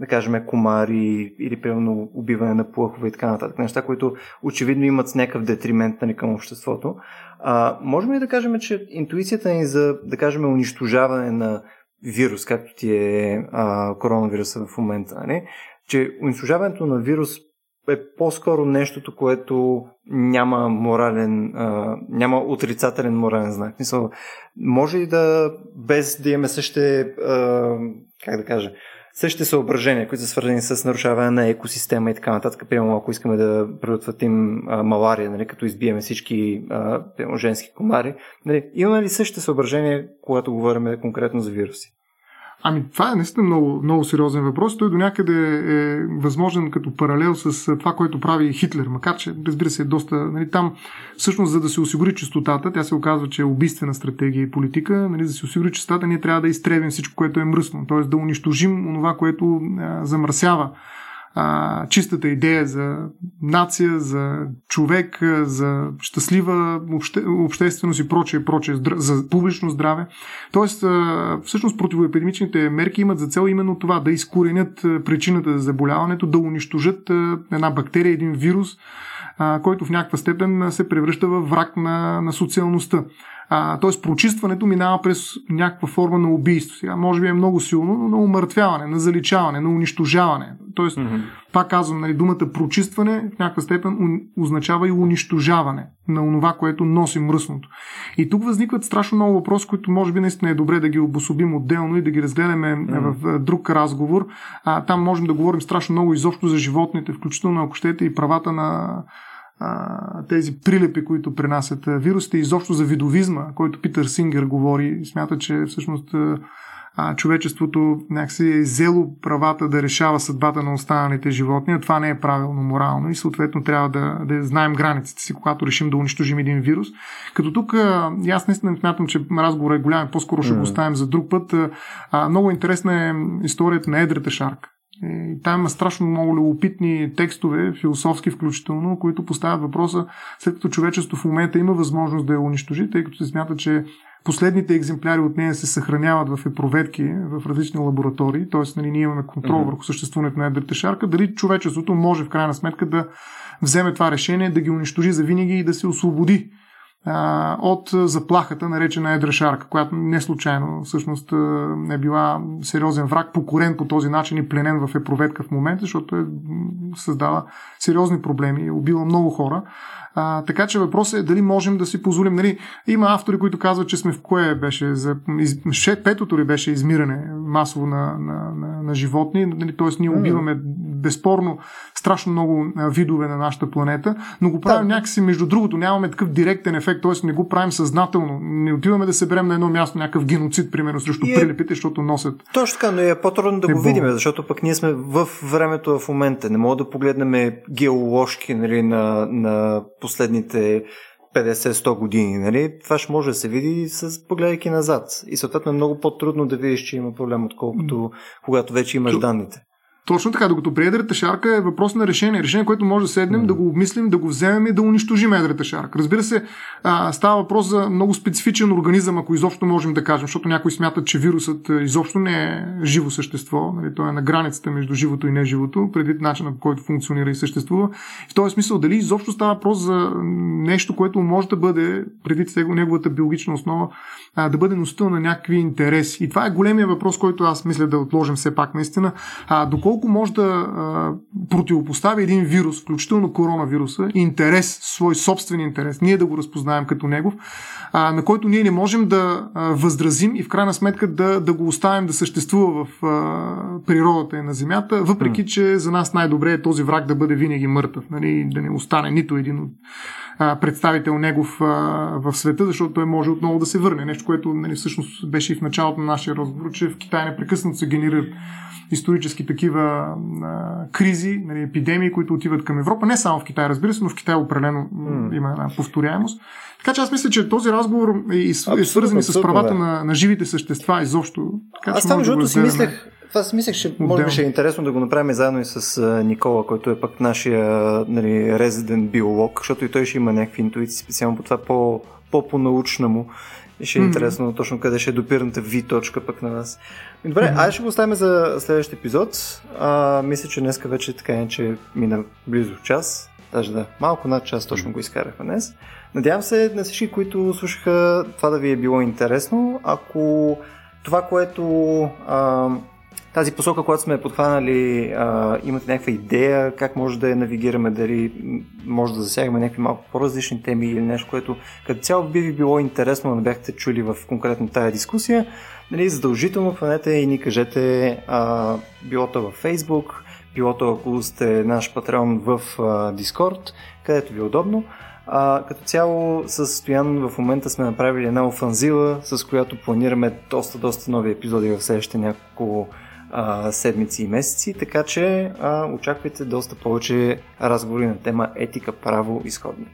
да кажем, комари или примерно убиване на плъхове и така нататък. Неща, които очевидно имат някакъв детримент нали, към обществото. А, можем ли да кажем, че интуицията ни за, да кажем, унищожаване на вирус, както ти е а, коронавируса в момента, нали? че унищожаването на вирус е по-скоро нещото, което няма морален, а, няма отрицателен морален знак. Мисъл, може ли да, без да имаме същите, как да кажа, същите съображения, които са свързани с нарушаване на екосистема и така нататък. Примерно, ако искаме да предотвратим малария, нали, като избиеме всички а, женски комари, нали, имаме ли същите съображения, когато говорим конкретно за вируси? Ами, това е наистина много, много сериозен въпрос. Той до някъде е възможен като паралел с това, което прави Хитлер, макар че, разбира се, е доста. Нали, там, всъщност, за да се осигури чистотата, тя се оказва, че е убийствена стратегия и политика. Нали, да се осигури чистотата, ние трябва да изтребим всичко, което е мръсно, т.е. да унищожим това, което а, замърсява а, чистата идея за нация, за човек, за щастлива обще, общественост и прочее, прочее, за публично здраве. Тоест, а, всъщност противоепидемичните мерки имат за цел именно това, да изкоренят причината за заболяването, да унищожат една бактерия, един вирус, а, който в някаква степен се превръща в враг на, на социалността. А, тоест, прочистването минава през някаква форма на убийство. Сега, може би е много силно, но на умъртвяване, на заличаване, на унищожаване. Тоест, mm-hmm. пак казвам, нали, думата прочистване в някаква степен означава и унищожаване на онова, което носи мръсното. И тук възникват страшно много въпроси, които може би наистина е добре да ги обособим отделно и да ги разгледаме mm-hmm. в друг разговор. А, там можем да говорим страшно много изобщо за животните, включително ако щете и правата на а, тези прилепи, които пренасят вирусите, изобщо за видовизма, който Питър Сингер говори, смята, че всъщност а, човечеството някакси е взело правата да решава съдбата на останалите животни, а това не е правилно морално и съответно трябва да, да знаем границите си, когато решим да унищожим един вирус. Като тук, и аз наистина смятам, че разговорът е голям, по-скоро ще го оставим за друг път. А, много интересна е историята на едрата шарка. Там има страшно много любопитни текстове, философски включително, които поставят въпроса, след като човечеството в момента има възможност да я унищожи, тъй като се смята, че последните екземпляри от нея се съхраняват в епроветки в различни лаборатории, т.е. Нали, ние имаме контрол mm-hmm. върху съществуването на едрата шарка, дали човечеството може в крайна сметка да вземе това решение, да ги унищожи за винаги и да се освободи от заплахата, наречена едра шарка, която не случайно всъщност е била сериозен враг, покорен по този начин и пленен в епроветка в момента, защото е създава сериозни проблеми, убила много хора. А, така че въпросът е дали можем да си позволим. Нали, има автори, които казват, че сме в кое беше, за, из, петото ли беше измиране масово на, на, на, на животни, нали, т.е. ние убиваме безспорно страшно много видове на нашата планета, но го правим да. някакси между другото, нямаме такъв директен ефект т.е. не го правим съзнателно. Не отиваме да се берем на едно място някакъв геноцид, примерно, срещу е... прилепите, защото носят. Точно така, но е по-трудно да го видим, защото пък ние сме в времето в момента. Не мога да погледнем геоложки нали, на, на последните 50-100 години, нали? Това ще може да се види с погледайки назад. И съответно е много по-трудно да видиш, че има проблем, отколкото когато вече имаш данните. Точно така, докато при едрата шарка е въпрос на решение. Решение, което може да седнем, mm. да го обмислим, да го вземем и да унищожим едрата шарка. Разбира се, а, става въпрос за много специфичен организъм, ако изобщо можем да кажем, защото някои смятат, че вирусът изобщо не е живо същество. Нали, той е на границата между живото и неживото, предвид начина по който функционира и съществува. В този смисъл, дали изобщо става въпрос за нещо, което може да бъде, предвид неговата биологична основа, а, да бъде носител на някакви интереси. И това е големия въпрос, който аз мисля да отложим все пак наистина. А, доколко колко може да а, противопостави един вирус, включително коронавируса, интерес, свой собствен интерес, ние да го разпознаем като негов, а, на който ние не можем да а, възразим и в крайна сметка да, да го оставим да съществува в а, природата и на Земята, въпреки че за нас най-добре е този враг да бъде винаги мъртъв, нали, да не остане нито един от представител негов а, в света, защото той може отново да се върне. Нещо, което нали, всъщност беше и в началото на нашия разговор, че в Китай непрекъснато се генерират исторически такива а, кризи, нали, епидемии, които отиват към Европа. Не само в Китай, разбира се, но в Китай определено mm. има една повторяемост. Така че аз мисля, че този разговор е, е свързан и с правата на, на живите същества изобщо. Така, аз там, между да си мислех, си мислех, че може би ще е интересно да го направим заедно и с Никола, който е пък нашия нали, резидент биолог, защото и той ще има някакви интуиции специално по това по, по-научна му. И ще е mm-hmm. интересно точно къде ще е допирната ви точка пък на нас. Добре, mm-hmm. айде ще го оставим за следващия епизод. А, мисля, че днес вече така е, че мина близо час. Даже да, малко над час точно го изкарахме днес. Надявам се на всички, които слушаха, това да ви е било интересно. Ако това, което а, тази посока, която сме подхванали, а, имате някаква идея как може да я навигираме, дали може да засягаме някакви малко по-различни теми или нещо, което като цяло би ви било интересно да бяхте чули в конкретно тая дискусия, нали, задължително хванете и ни кажете а, било то във Facebook, било то ако сте наш патрон в а, Discord, където ви е удобно. А, като цяло с Стоян в момента сме направили една офанзива, с която планираме доста, доста нови епизоди в следващите няколко а, седмици и месеци, така че а, очаквайте доста повече разговори на тема етика, право, изходни.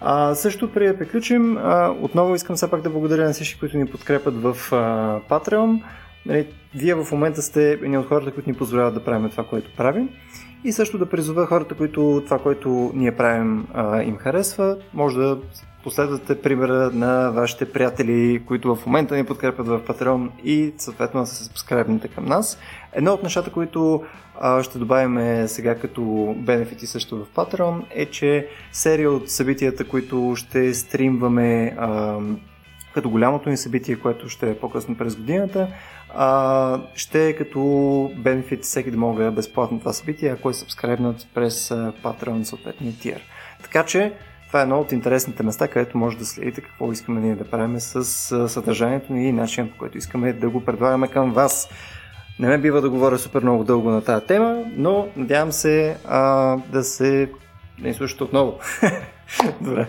А, също преди да приключим, а, отново искам все пак да благодаря на всички, които ни подкрепят в а, Patreon. Нали, вие в момента сте едни от хората, които ни позволяват да правим това, което правим. И също да призова хората, които това, което ние правим, а, им харесва, може да последвате примера на вашите приятели, които в момента ни подкрепят в Patreon и съответно да се сабскрайбнете към нас. Едно от нещата, които а, ще добавим сега като бенефити също в Patreon е, че серия от събитията, които ще стримваме а, като голямото ни събитие, което ще е по-късно през годината, а, ще е като бенефит всеки да мога безплатно това събитие, ако е сабскрайбнат през Patreon съответния тир. Така че това е едно от интересните места, където може да следите какво искаме ние да правим с съдържанието ни и начин, по който искаме да го предлагаме към вас. Не ме бива да говоря супер много дълго на тази тема, но надявам се а, да се не слушате отново. [laughs] Добре.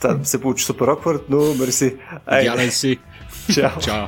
Това се получи супер оквард, но мерси. Идеален си. Чао. Чао.